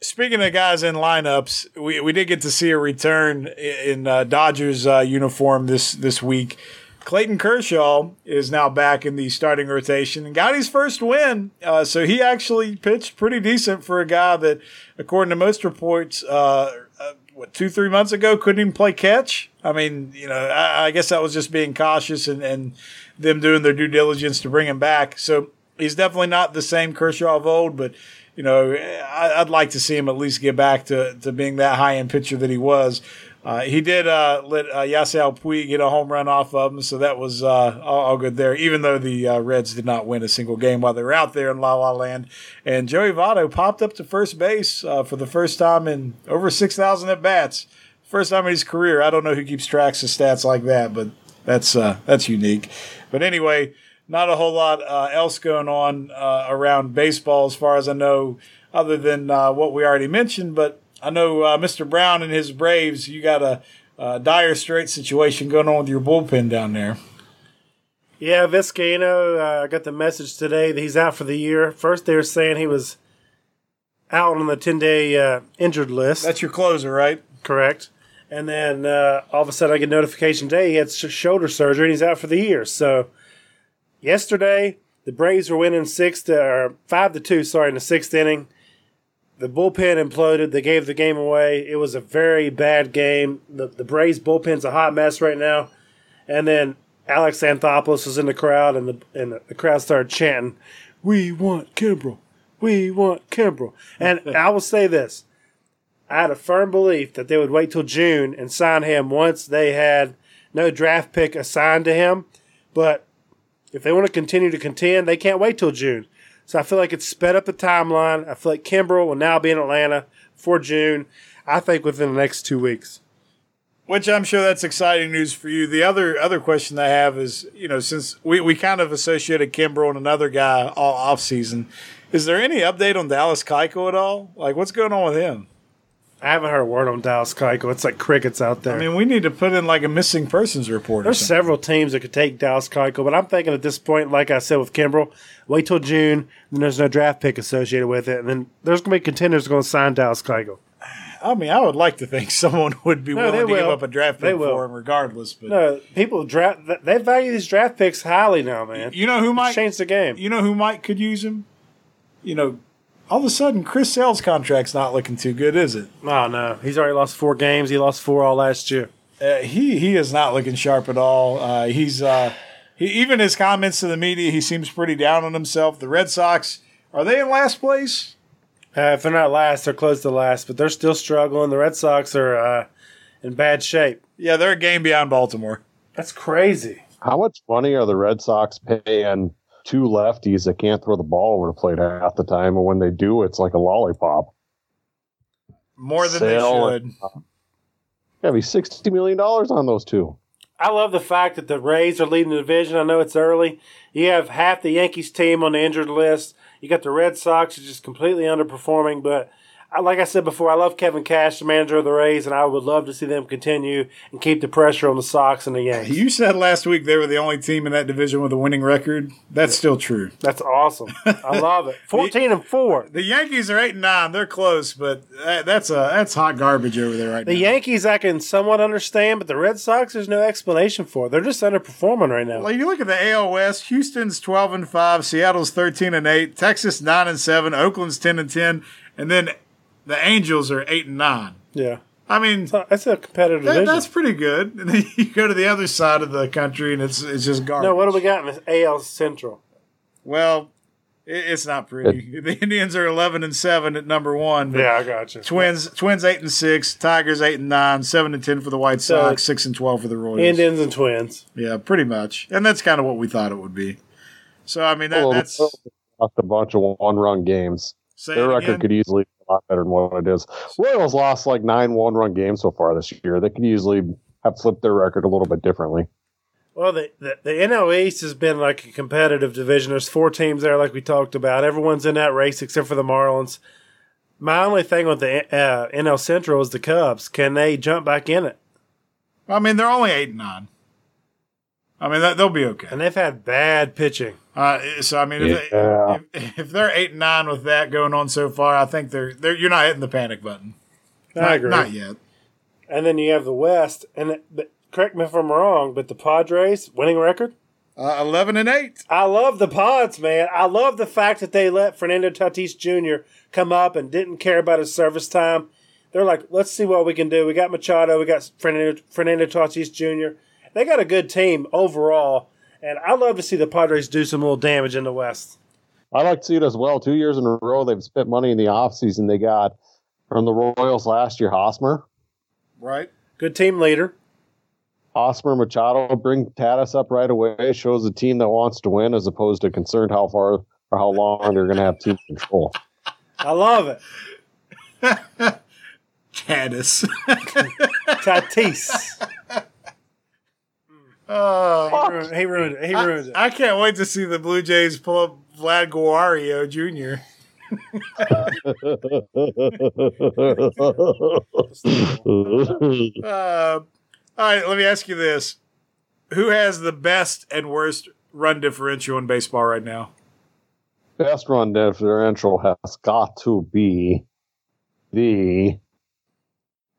Speaking of guys in lineups, we, we did get to see a return in uh, Dodgers uh, uniform this this week. Clayton Kershaw is now back in the starting rotation and got his first win. Uh, so he actually pitched pretty decent for a guy that, according to most reports, uh, uh, what two three months ago couldn't even play catch. I mean, you know, I, I guess that was just being cautious and, and them doing their due diligence to bring him back. So he's definitely not the same Kershaw of old, but you know, I, would like to see him at least get back to, to being that high end pitcher that he was. Uh, he did uh, let uh, Yasiel Puig get a home run off of him, so that was uh, all, all, good there. Even though the uh, Reds did not win a single game while they were out there in La La Land, and Joey Votto popped up to first base uh, for the first time in over six thousand at bats, first time in his career. I don't know who keeps tracks of stats like that, but that's uh, that's unique. But anyway, not a whole lot else going on around baseball as far as I know, other than what we already mentioned, but I know uh, Mr. Brown and his Braves. You got a, a dire straight situation going on with your bullpen down there. Yeah, Vizcaino, uh, I got the message today that he's out for the year. First, they were saying he was out on the 10 day uh, injured list. That's your closer, right? Correct. And then uh, all of a sudden, I get notification today he had shoulder surgery and he's out for the year. So, yesterday, the Braves were winning six to, or five to two, sorry, in the sixth inning the bullpen imploded. They gave the game away. It was a very bad game. The the Braves bullpen's a hot mess right now. And then Alex Anthopoulos was in the crowd, and the and the crowd started chanting, "We want Kimbrel. We want Kimbrel." And I will say this: I had a firm belief that they would wait till June and sign him once they had no draft pick assigned to him. But if they want to continue to contend, they can't wait till June. So I feel like it's sped up the timeline. I feel like Kimbrel will now be in Atlanta for June. I think within the next two weeks. Which I'm sure that's exciting news for you. The other other question I have is, you know, since we, we kind of associated Kimbrel and another guy all off season, is there any update on Dallas Keuchel at all? Like, what's going on with him? I haven't heard a word on Dallas Keuchel. It's like crickets out there. I mean, we need to put in like a missing persons report. There's several teams that could take Dallas Keuchel, but I'm thinking at this point, like I said with Kimbrel, wait till June, then there's no draft pick associated with it, and then there's going to be contenders going to sign Dallas Keuchel. I mean, I would like to think someone would be no, willing to will. give up a draft pick for him, regardless. But no, people draft they value these draft picks highly now, man. You know who might change the game. You know who might could use him. You know, all of a sudden Chris Sale's contract's not looking too good, is it? Oh no, he's already lost four games. He lost four all last year. Uh, he he is not looking sharp at all. Uh, he's uh, he, even his comments to the media. He seems pretty down on himself. The Red Sox are they in last place? Uh, if they're not last, they're close to last, but they're still struggling. The Red Sox are uh, in bad shape. Yeah, they're a game beyond Baltimore. That's crazy. How much money are the Red Sox paying two lefties that can't throw the ball over the plate half the time, and when they do, it's like a lollipop. More than Sale they should. And, yeah, be sixty million dollars on those two. I love the fact that the Rays are leading the division. I know it's early. You have half the Yankees team on the injured list. You got the Red Sox, who's just completely underperforming, but like I said before, I love Kevin Cash, the manager of the Rays, and I would love to see them continue and keep the pressure on the Sox and the Yankees. You said last week they were the only team in that division with a winning record. That's still true. That's awesome. I love it. Fourteen and four. The Yankees are eight and nine. They're close, but that's a that's hot garbage over there right the now. The Yankees I can somewhat understand, but the Red Sox there's no explanation for. They're just underperforming right now. Like you look at the AL West, Houston's twelve and five, Seattle's thirteen and eight, Texas nine and seven, Oakland's ten and ten, and then the Angels are eight and nine. Yeah. I mean, that's a competitive that, That's pretty good. And then you go to the other side of the country, and it's it's just garbage. No, what do we got in the AL Central? Well, it, it's not pretty. the Indians are eleven and seven at number one. Yeah, I got you. Twins, Twins eight and six. Tigers eight and nine. Seven and ten for the White Sox. Six and twelve for the Royals. Indians and Twins. Yeah, pretty much. And that's kind of what we thought it would be. So I mean, that, well, that's a bunch of one-run games. Their record again? could easily be a lot better than what it is. Royals lost like nine one run games so far this year. They could easily have flipped their record a little bit differently. Well, the, the, the NL East has been like a competitive division. There's four teams there, like we talked about. Everyone's in that race except for the Marlins. My only thing with the uh, NL Central is the Cubs. Can they jump back in it? I mean, they're only eight and nine. I mean, they'll be okay. And they've had bad pitching. Uh, so I mean, if, yeah. they, if, if, they're eight and nine with that going on so far, I think they're they're you're not hitting the panic button. I not, agree. Not yet. And then you have the West, and but correct me if I'm wrong, but the Padres winning record. Uh, Eleven and eight. I love the Pods, man. I love the fact that they let Fernando Tatis Jr. come up and didn't care about his service time. they're like, let's see what we can do. We got Machado, we got Fernando, Fernando Tatis Jr. They got a good team overall, and I love to see the Padres do some little damage in the West. I like to see it as well. Two years in a row, they've spent money in the offseason. They got from the Royals last year, Hosmer. Right. Good team leader. Hosmer Machado bring Tatis up right away. Shows a team that wants to win as opposed to concerned how far or how long they're going to have team control. I love it. Tatis. Tatis. Oh, He ruined, he ruined it. He ruined it. I can't wait to see the Blue Jays pull up Vlad Guario Jr. Uh, all right, let me ask you this: Who has the best and worst run differential in baseball right now? Best run differential has got to be the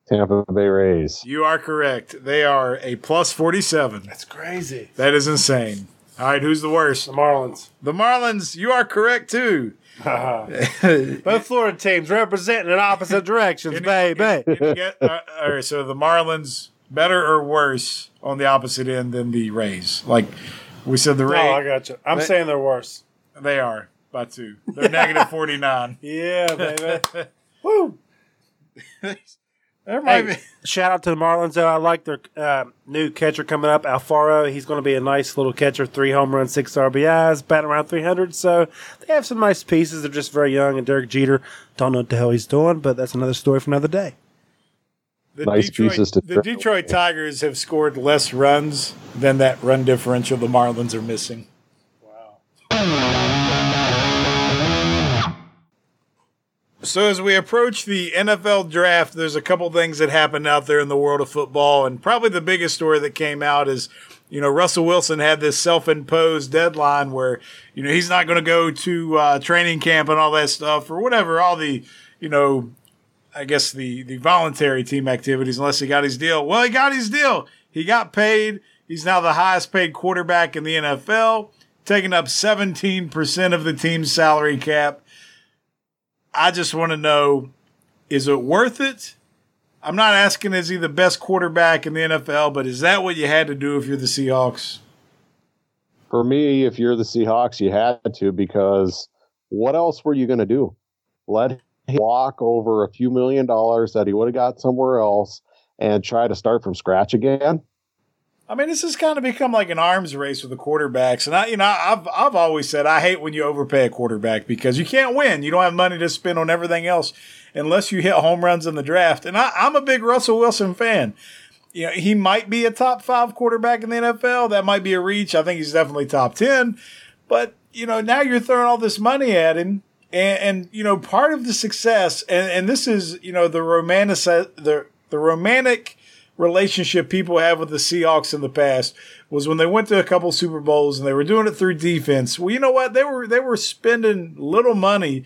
Tampa Bay Rays. You are correct. They are a plus forty-seven. That's crazy. That is insane. All right, who's the worst? The Marlins. The Marlins. You are correct too. Both Florida teams representing in opposite directions, baby. Can uh, all right, so the Marlins better or worse on the opposite end than the Rays? Like we said, the Rays. Oh, I got you. I'm They- saying they're worse. they are by two. They're negative forty-nine. Yeah, baby. Woo. There might Hey, shout out to the Marlins, though. I like their uh, new catcher coming up, Alfaro. He's going to be a nice little catcher, three home runs, six RBIs, batting around 300. So they have some nice pieces. They're just very young. And Derek Jeter, don't know what the hell he's doing, but that's another story for another day. The Nice Detroit, pieces to the throw. Detroit Tigers have scored less runs than that run differential the Marlins are missing. So as we approach the NFL draft, there's a couple things that happened out there in the world of football, and probably the biggest story that came out is, you know, Russell Wilson had this self-imposed deadline where, you know, he's not going to go to uh, training camp and all that stuff or whatever, all the, you know, I guess the the voluntary team activities unless he got his deal. Well, he got his deal. He got paid. He's now the highest paid quarterback in the NFL, taking up 17% of the team's salary cap. I just want to know is it worth it? I'm not asking is he the best quarterback in the NFL, but is that what you had to do if you're the Seahawks? For me, if you're the Seahawks, you had to because what else were you going to do? Let him walk over a few million dollars that he would have got somewhere else and try to start from scratch again? I mean, this has kind of become like an arms race with the quarterbacks, and I, you know, I've I've always said I hate when you overpay a quarterback because you can't win. You don't have money to spend on everything else unless you hit home runs in the draft. And I, I'm a big Russell Wilson fan. You know, he might be a top five quarterback in the NFL. That might be a reach. I think he's definitely top ten. But you know, now you're throwing all this money at him, and, and you know, part of the success, and, and this is you know the romantic the the romantic relationship people have with the Seahawks in the past was when they went to a couple Super Bowls and they were doing it through defense. Well, you know what? They were they were spending little money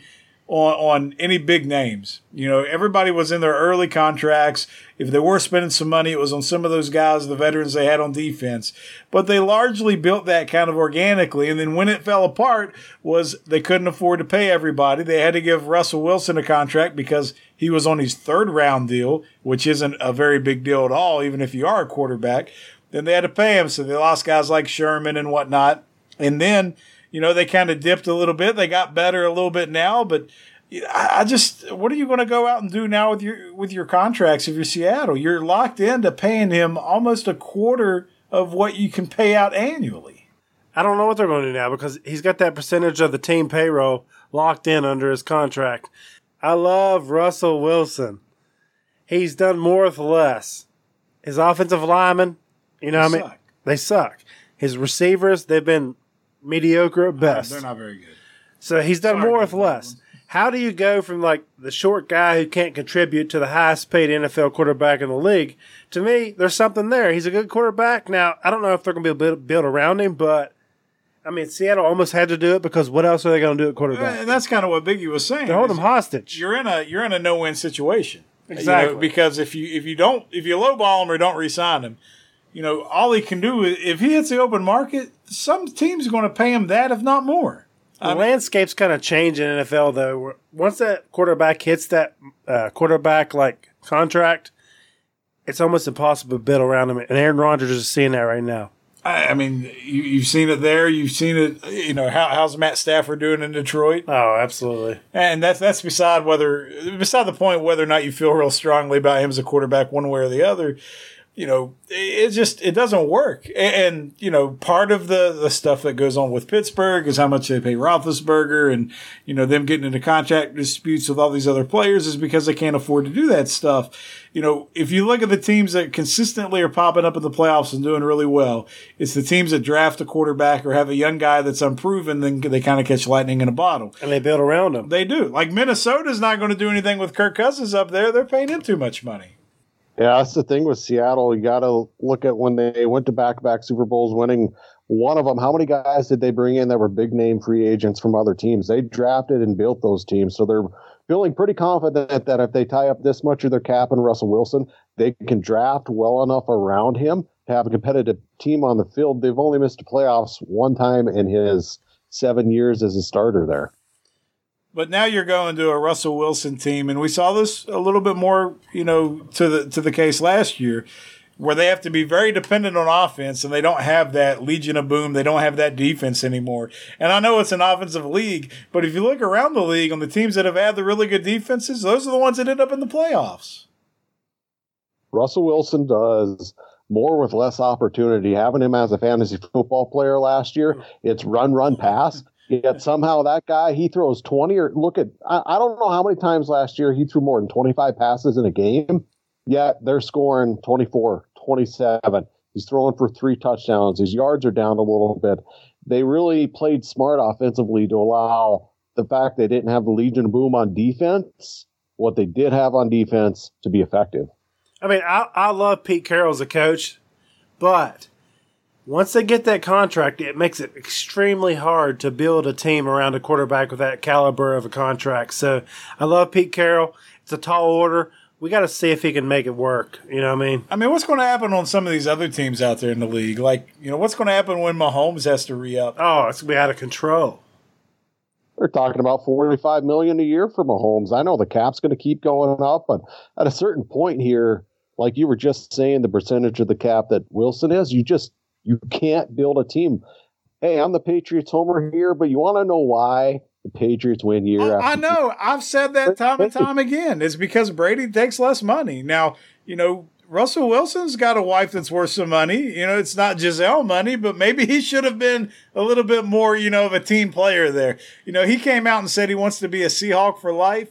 on on any big names. You know, everybody was in their early contracts. If they were spending some money, it was on some of those guys, the veterans they had on defense. But they largely built that kind of organically. And then when it fell apart was they couldn't afford to pay everybody. They had to give Russell Wilson a contract because he was on his third round deal, which isn't a very big deal at all, even if you are a quarterback. Then they had to pay him. So they lost guys like Sherman and whatnot. And then, you know, they kind of dipped a little bit. They got better a little bit now, but I just, what are you going to go out and do now with your with your contracts if you're Seattle? You're locked into paying him almost a quarter of what you can pay out annually. I don't know what they're going to do now because he's got that percentage of the team payroll locked in under his contract. I love Russell Wilson. He's done more with less. His offensive linemen, you know, what I mean, suck. they suck. His receivers, they've been mediocre at best. They're not very good. So he's done Sorry, more with less. How do you go from like the short guy who can't contribute to the highest paid NFL quarterback in the league? To me, there's something there. He's a good quarterback. Now, I don't know if they're going to be to build around him, but I mean, Seattle almost had to do it because what else are they going to do at quarterback? And that's kind of what Biggie was saying. They hold him hostage. You're in a you're in a no win situation. You know, Exactly. because if you if you don't if you lowball him or don't resign him, you know all he can do is if he hits the open market, some team's are going to pay him that if not more. The landscape's kind of changed in NFL though. Once that quarterback hits that uh, quarterback like contract, it's almost impossible to build around him. And Aaron Rodgers is seeing that right now. I, I mean, you, you've seen it there. You've seen it. You know, how, how's Matt Stafford doing in Detroit? Oh, absolutely. And that's that's beside whether beside the point whether or not you feel real strongly about him as a quarterback, one way or the other. You know, it just it doesn't work. And, and you know, part of the the stuff that goes on with Pittsburgh is how much they pay Roethlisberger, and you know them getting into contract disputes with all these other players is because they can't afford to do that stuff. You know, if you look at the teams that consistently are popping up in the playoffs and doing really well, it's the teams that draft a quarterback or have a young guy that's unproven, then they kind of catch lightning in a bottle. And they build around them. They do. Like Minnesota's not going to do anything with Kirk Cousins up there. They're paying him too much money. Yeah, that's the thing with Seattle. You got to look at when they went to back to back Super Bowls, winning one of them. How many guys did they bring in that were big name free agents from other teams? They drafted and built those teams. So they're feeling pretty confident that if they tie up this much of their cap in Russell Wilson, they can draft well enough around him to have a competitive team on the field. They've only missed the playoffs one time in his seven years as a starter there. But now you're going to a Russell Wilson team, and we saw this a little bit more, you know, to the to the case last year, where they have to be very dependent on offense, and they don't have that Legion of Boom. They don't have that defense anymore. And I know it's an offensive league, but if you look around the league on the teams that have had the really good defenses, those are the ones that end up in the playoffs. Russell Wilson does more with less opportunity. Having him as a fantasy football player last year, it's run, run, pass. Yet somehow that guy, he throws 20 or look at, I, I, don't know how many times last year he threw more than 25 passes in a game, yet they're scoring 24, 27. He's throwing for three touchdowns. His yards are down a little bit. They really played smart offensively to allow the fact they didn't have the Legion of Boom on defense, what they did have on defense, to be effective. I mean, I, I love Pete Carroll as a coach, but once they get that contract, it makes it extremely hard to build a team around a quarterback with that caliber of a contract. So I love Pete Carroll. It's a tall order. We got to see if he can make it work. You know what I mean? I mean, what's going to happen on some of these other teams out there in the league? Like, you know, what's going to happen when Mahomes has to re up? Oh, it's going to be out of control. They're talking about forty-five million a year for Mahomes. I know the cap's going to keep going up, but at a certain point here, like you were just saying, the percentage of the cap that Wilson is, you just you can't build a team. Hey, I'm the Patriots homer here, but you want to know why the Patriots win year I, after I know. I've said that time and time again. It's because Brady takes less money. Now, you know, Russell Wilson's got a wife that's worth some money. You know, it's not Gisele money, but maybe he should have been a little bit more, you know, of a team player there. You know, he came out and said he wants to be a Seahawk for life.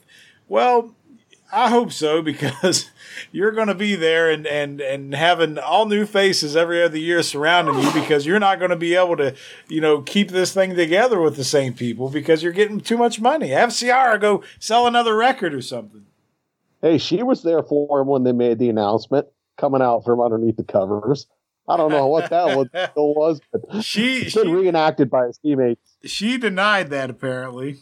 Well, I hope so because you're going to be there and, and, and having all new faces every other year surrounding you because you're not going to be able to, you know, keep this thing together with the same people because you're getting too much money. Have Ciara go sell another record or something. Hey, she was there for him when they made the announcement coming out from underneath the covers. I don't know what that was, was but she, it's been she, reenacted by his teammates. She denied that apparently.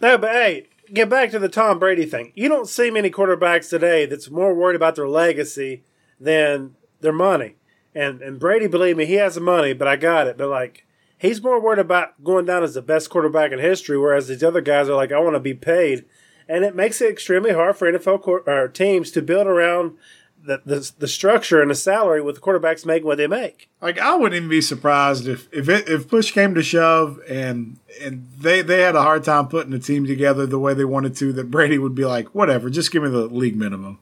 No, but hey, get back to the Tom Brady thing. You don't see many quarterbacks today that's more worried about their legacy than their money. And and Brady, believe me, he has the money, but I got it. But like he's more worried about going down as the best quarterback in history, whereas these other guys are like, I want to be paid. And it makes it extremely hard for NFL or teams to build around the, the, the structure and the salary with the quarterbacks making what they make. Like I wouldn't even be surprised if if it, if push came to shove and and they they had a hard time putting the team together the way they wanted to that Brady would be like whatever just give me the league minimum.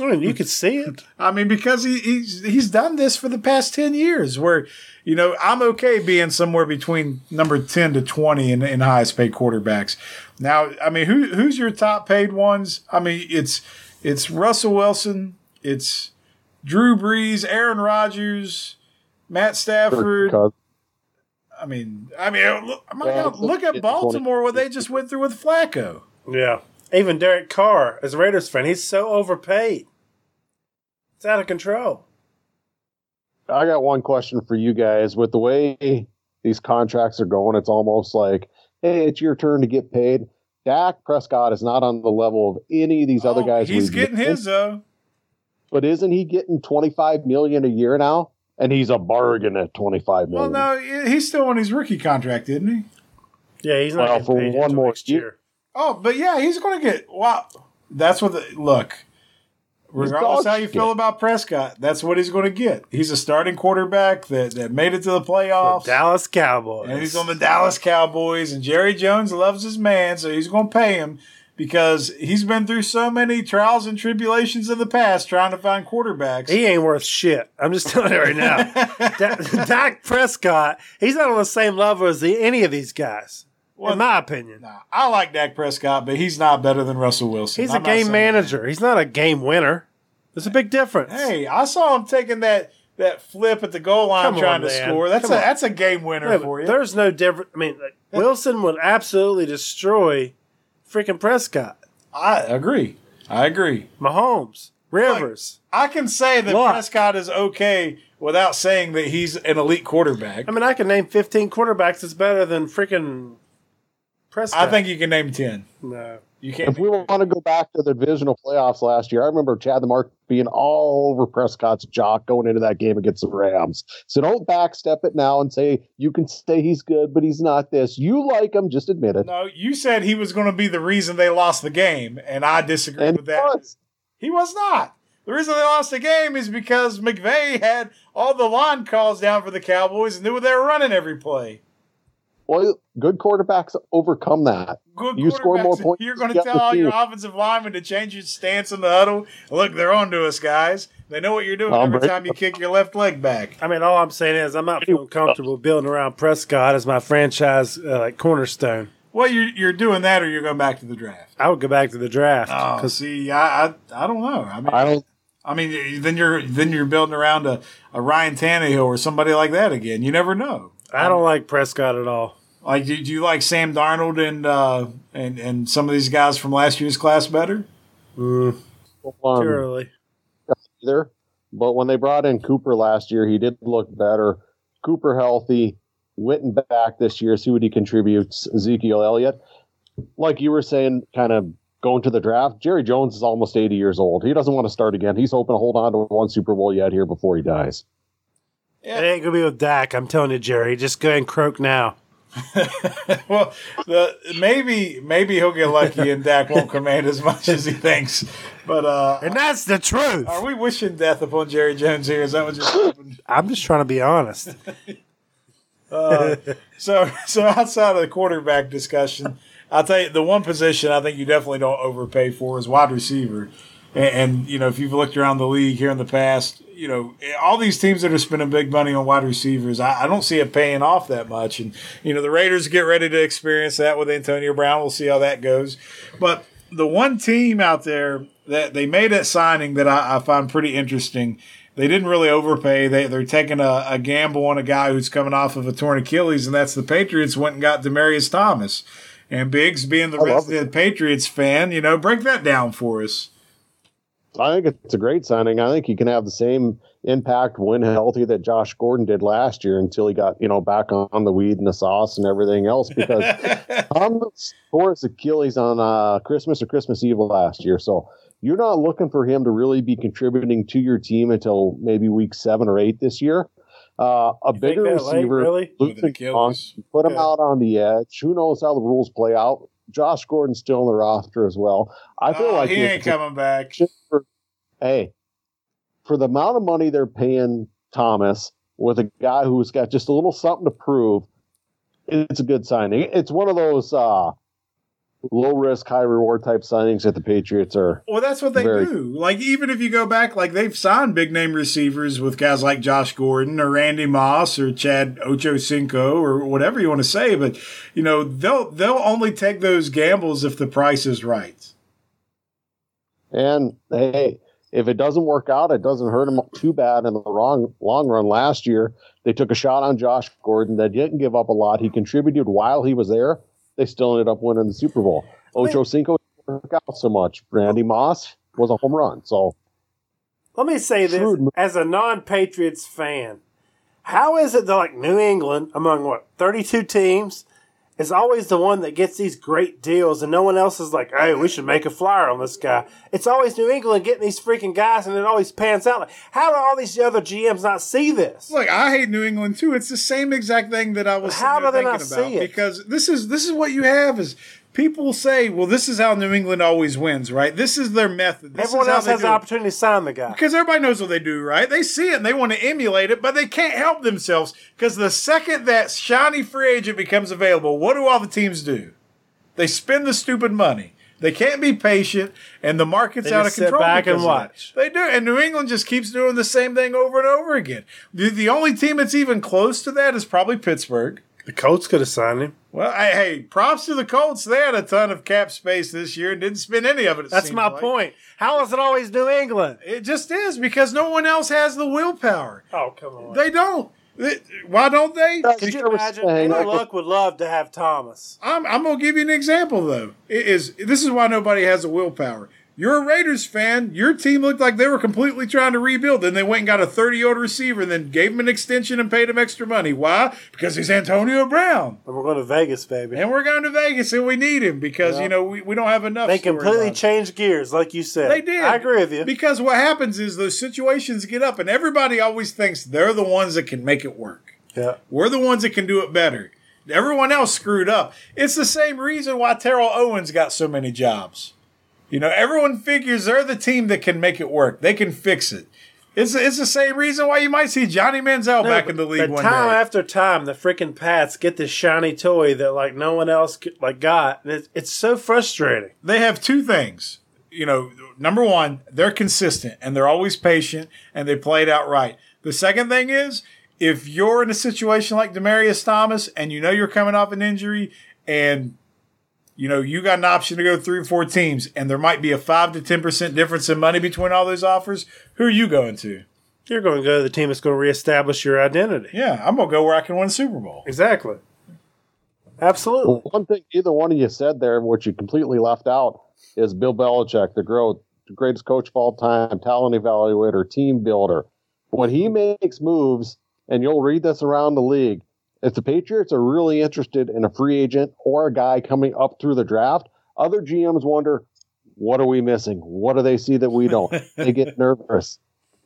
Oh, I mean, you could see it. I mean, because he, he's he's done this for the past ten years. Where you know I'm okay being somewhere between number ten to twenty in, in highest paid quarterbacks. Now, I mean, who who's your top paid ones? I mean, it's it's Russell Wilson, it's Drew Brees, Aaron Rodgers, Matt Stafford. I mean, I mean, look, God, look at Baltimore what they just went through with Flacco. Yeah, even Derek Carr, as a Raiders fan, he's so overpaid. It's out of control. I got one question for you guys. With the way these contracts are going, it's almost like, hey, it's your turn to get paid. Dak Prescott is not on the level of any of these oh, other guys. He's getting his though. But isn't he getting twenty five million a year now? And he's a bargain at twenty five million. Well, no, he's still on his rookie contract, isn't he? Yeah, he's not well, for one more year. Oh, but yeah, he's going to get. Wow, that's what. The, look, regardless how you shit. feel about Prescott, that's what he's going to get. He's a starting quarterback that, that made it to the playoffs. Dallas Cowboys. and he's on the Dallas Cowboys. And Jerry Jones loves his man, so he's going to pay him because he's been through so many trials and tribulations in the past trying to find quarterbacks. He ain't worth shit. I'm just telling you right now. Da- Dak Prescott, he's not on the same level as the, any of these guys, Well, in my opinion. Nah, I like Dak Prescott, but he's not better than Russell Wilson. He's I'm a game manager. He's not a game winner. There's a big difference. Hey, I saw him taking that that flip at the goal line Come on, trying to man. score. That's Come a on. that's a game winner for you. There's no difference. I mean, like, Wilson would absolutely destroy freaking Prescott, I agree. I agree. Mahomes, Rivers. I can say that Look. Prescott is okay without saying that he's an elite quarterback. I mean, I can name 15 quarterbacks that's better than freaking Prescott. I think you can name ten. no. You can't. If we want to go back to the divisional playoffs last year, I remember Chad the Mark being all over Prescott's jock going into that game against the Rams. So don't backstep it now and say you can say he's good, but he's not this. You like him, just admit it. no, you said he was going to be the reason they lost the game, and I disagree And with that. he was. He was not. The reason they lost the game is because McVay had all the line calls down for the Cowboys and knew they were running every play. Well, good quarterbacks overcome that. Good You score more points, You're going to tell all your offensive linemen to change your stance in the huddle. Look, they're on to us, guys. They know what you're doing Tom every Brady. time you kick your left leg back. I mean, all I'm saying is I'm not feeling comfortable building around Prescott as my franchise uh, like cornerstone. Well, you're, you're doing that, or you're going back to the draft. I would go back to the draft Oh, because see, I, I I don't know. I mean, I don't. I mean, then you're then you're building around a, a Ryan Tannehill or somebody like that again. You never know. I don't like Prescott at all. Like, do, do you like Sam Darnold and uh, and and some of these guys from last year's class better? Mm, Um, too early. either. But when they brought in Cooper last year, he did look better. Cooper healthy, Witten back this year. See what he contributes. Ezekiel Elliott, like you were saying, kind of going to the draft. Jerry Jones is almost 80 years old. He doesn't want to start again. He's hoping to hold on to one Super Bowl yet here before he dies. It ain't gonna be with Dak. I'm telling you, Jerry. Just go ahead and croak now. well, the maybe maybe he'll get lucky and Dak won't command as much as he thinks. But uh, And that's the truth. are we wishing death upon Jerry Jones here? Is that what just happened? I'm just trying to be honest. Uh, so so outside of the quarterback discussion, I'll tell you the one position I think you definitely don't overpay for is wide receiver. And, and you know, if you've looked around the league here in the past, you know, all these teams that are spending big money on wide receivers, I, I don't see it paying off that much. And you know, the Raiders get ready to experience that with Antonio Brown. We'll see how that goes. But the one team out there that they made that signing that I, I find pretty interesting. They didn't really overpay. They they're taking a, a gamble on a guy who's coming off of a torn Achilles, and that's the Patriots went and got Demaryius Thomas. And Biggs, being the resident Patriots fan, you know, break that down for us. I think it's a great signing. I think he can have the same impact when healthy that Josh Gordon did last year until he got, you know, back on the weed and the sauce and everything else because Thomas tore his Achilles on uh, Christmas or Christmas Eve last year. So you're not looking for him to really be contributing to your team until maybe week seven or eight this year. Uh, a Think bigger that late, receiver, really? With Luke put him Yeah. out on the edge. Who knows how the rules play out? Josh Gordon's still in the roster as well. I feel Oh, like he ain't coming back. Hey, for the amount of money they're paying Thomas with a guy who's got just a little something to prove, it's a good signing. It's one of those uh, low risk, high reward type signings that the Patriots are. Well, that's what they Very- do. Like, even if you go back, like they've signed big name receivers with guys like Josh Gordon or Randy Moss or Chad Ochocinco or whatever you want to say, but you know they'll they'll only take those gambles if the price is right. And hey, if it doesn't work out, it doesn't hurt them too bad in the wrong long run. Last year, they took a shot on Josh Gordon. that didn't give up a lot. He contributed while he was there. They still ended up winning the Super Bowl. Ocho Cinco didn't work out so much. Randy Moss was a home run. So Let me say this Shrewd as a non-Patriots fan. How is it that like New England, among what thirty-two teams, is always the one that gets these great deals, and no one else is like, "Hey, we should make a flyer on this guy." It's always New England getting these freaking guys, and it always pans out. Like, how do all these other GMs not see this? Look, I hate New England too. It's the same exact thing that I was How do they not thinking about see it? because this is this is what you have is people say, well, this is how New England always wins, right? This is their method. This Everyone else has the opportunity to sign the guy. Because everybody knows what they do, right? They see it and they want to emulate it, but they can't help themselves. Because the second that shiny free agent becomes available, what do all the teams do? They spend the stupid money. They can't be patient, and the market's out of just sit control. back and because of that. watch. They do, and New England just keeps doing the same thing over and over again. The, the only team that's even close to that is probably Pittsburgh. The Colts could have signed him. Well, I, hey, props to the Colts. They had a ton of cap space this year and didn't spend any of it. it That's my like. point. How is it always New England? It just is because no one else has the willpower. Oh, come on. They don't. Why don't they? Could you imagine? Andrew Luck would love to have Thomas. I'm, I'm gonna give you an example though. It is this is why nobody has the willpower. You're a Raiders fan. Your team looked like they were completely trying to rebuild. Then they went and got a 30 year old receiver and then gave him an extension and paid him extra money. Why? Because he's Antonio Brown. And we're going to Vegas, baby. And we're going to Vegas and we need him because, Yeah. you know, we, we don't have enough. They completely changed gears, like you said. They did. I agree with you. Because what happens is those situations get up and everybody always thinks they're the ones that can make it work. Yeah. We're the ones that can do it better. Everyone else screwed up. It's the same reason why Terrell Owens got so many jobs. You know, everyone figures they're the team that can make it work. They can fix it. It's it's the same reason why you might see Johnny Manziel back in the league But one time day. after time, the freaking Pats get this shiny toy that like no one else like got. It's, it's so frustrating. they have two things. You know, number one, they're consistent and they're always patient and they play it out right. The second thing is, if you're in a situation like Demaryius Thomas and you know you're coming off an injury and you know you got an option to go three or four teams and there might be a five to ten percent difference in money between all those offers, who are you going to? You're going to go to the team that's going to reestablish your identity. Yeah, I'm gonna go where I can win a Super Bowl. Exactly. Absolutely. Well, one thing either one of you said there, which you completely left out, is Bill Belichick, the growth, the greatest coach of all time, talent evaluator, team builder. When he makes moves, and you'll read this around the league, if the Patriots are really interested in a free agent or a guy coming up through the draft, other GMs wonder, what are we missing? What do they see that we don't? they get nervous.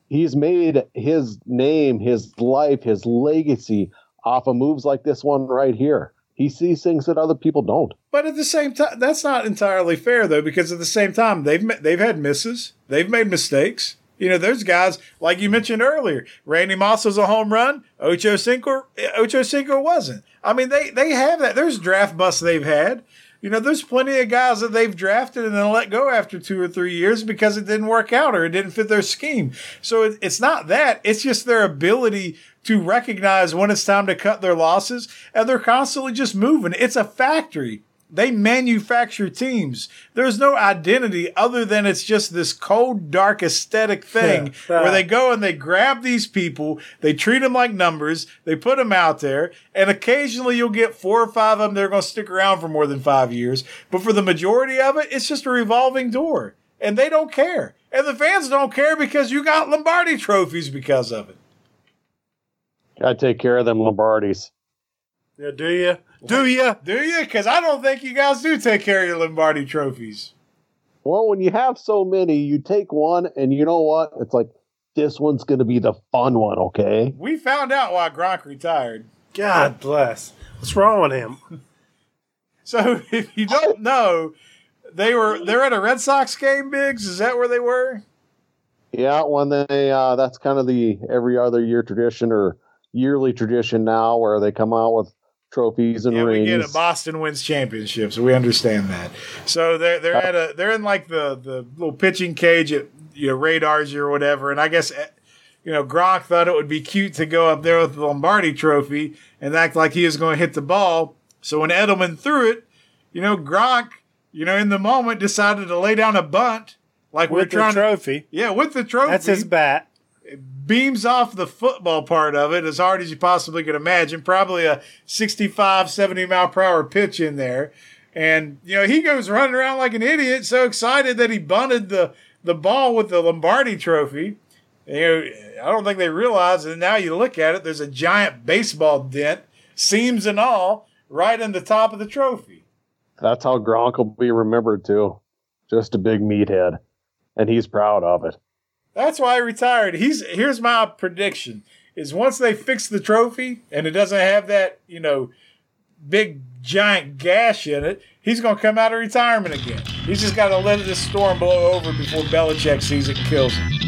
He's made his name, his life, his legacy off of moves like this one right here. He sees things that other people don't. But at the same time, that's not entirely fair though, because at the same time, they've they've had misses, they've made mistakes. You know, there's guys like you mentioned earlier. Randy Moss was a home run. Ocho Cinco, Ocho Cinco wasn't. I mean, they they have that. There's draft busts they've had. You know, there's plenty of guys that they've drafted and then let go after two or three years because it didn't work out or it didn't fit their scheme. So it, it's not that. It's just their ability to recognize when it's time to cut their losses and they're constantly just moving. It's a factory. They manufacture teams. There's no identity other than it's just this cold, dark aesthetic thing Yeah. where they go and they grab these people, they treat them like numbers, they put them out there, and occasionally you'll get four or five of them that are going to stick around for more than five years. But for the majority of it, it's just a revolving door. And they don't care. And the fans don't care because you got Lombardi trophies because of it. Got to take care of them Lombardis. Yeah, do you? Do you? Do you? Because I don't think you guys do take care of your Lombardi trophies. Well, when you have so many, you take one, and you know what? It's like this one's going to be the fun one, okay? We found out why Gronk retired. God bless. What's wrong with him? So if you don't know, they were they're at a Red Sox game, Biggs. Is that where they were? Yeah, when they uh, that's kind of the every other year tradition or yearly tradition now, where they come out with trophies and Yeah, we rings. get it. Boston wins championships. We understand that. So they're they're at a they're in like the the little pitching cage at you know radars or whatever. And I guess eh, you know Gronk thought it would be cute to go up there with the Lombardi Trophy and act like he was going to hit the ball. So when Edelman threw it, you know Gronk, you know in the moment decided to lay down a bunt like we're With the trying to trophy. yeah with the trophy. That's his bat. Beams off the football part of it as hard as you possibly could imagine. Probably a 65, 70 mile per hour pitch in there. And, you know, he goes running around like an idiot, so excited that he bunted the, the ball with the Lombardi trophy. You know, I don't think they realize that now you look at it, there's a giant baseball dent, seams and all, right in the top of the trophy. That's how Gronk will be remembered too. Just a big meathead, and he's proud of it. That's why he retired. He's here's my prediction: is once they fix the trophy and it doesn't have that, you know, big giant gash in it, he's to come out of retirement again. He's just got to let this storm blow over before Belichick sees it and kills him.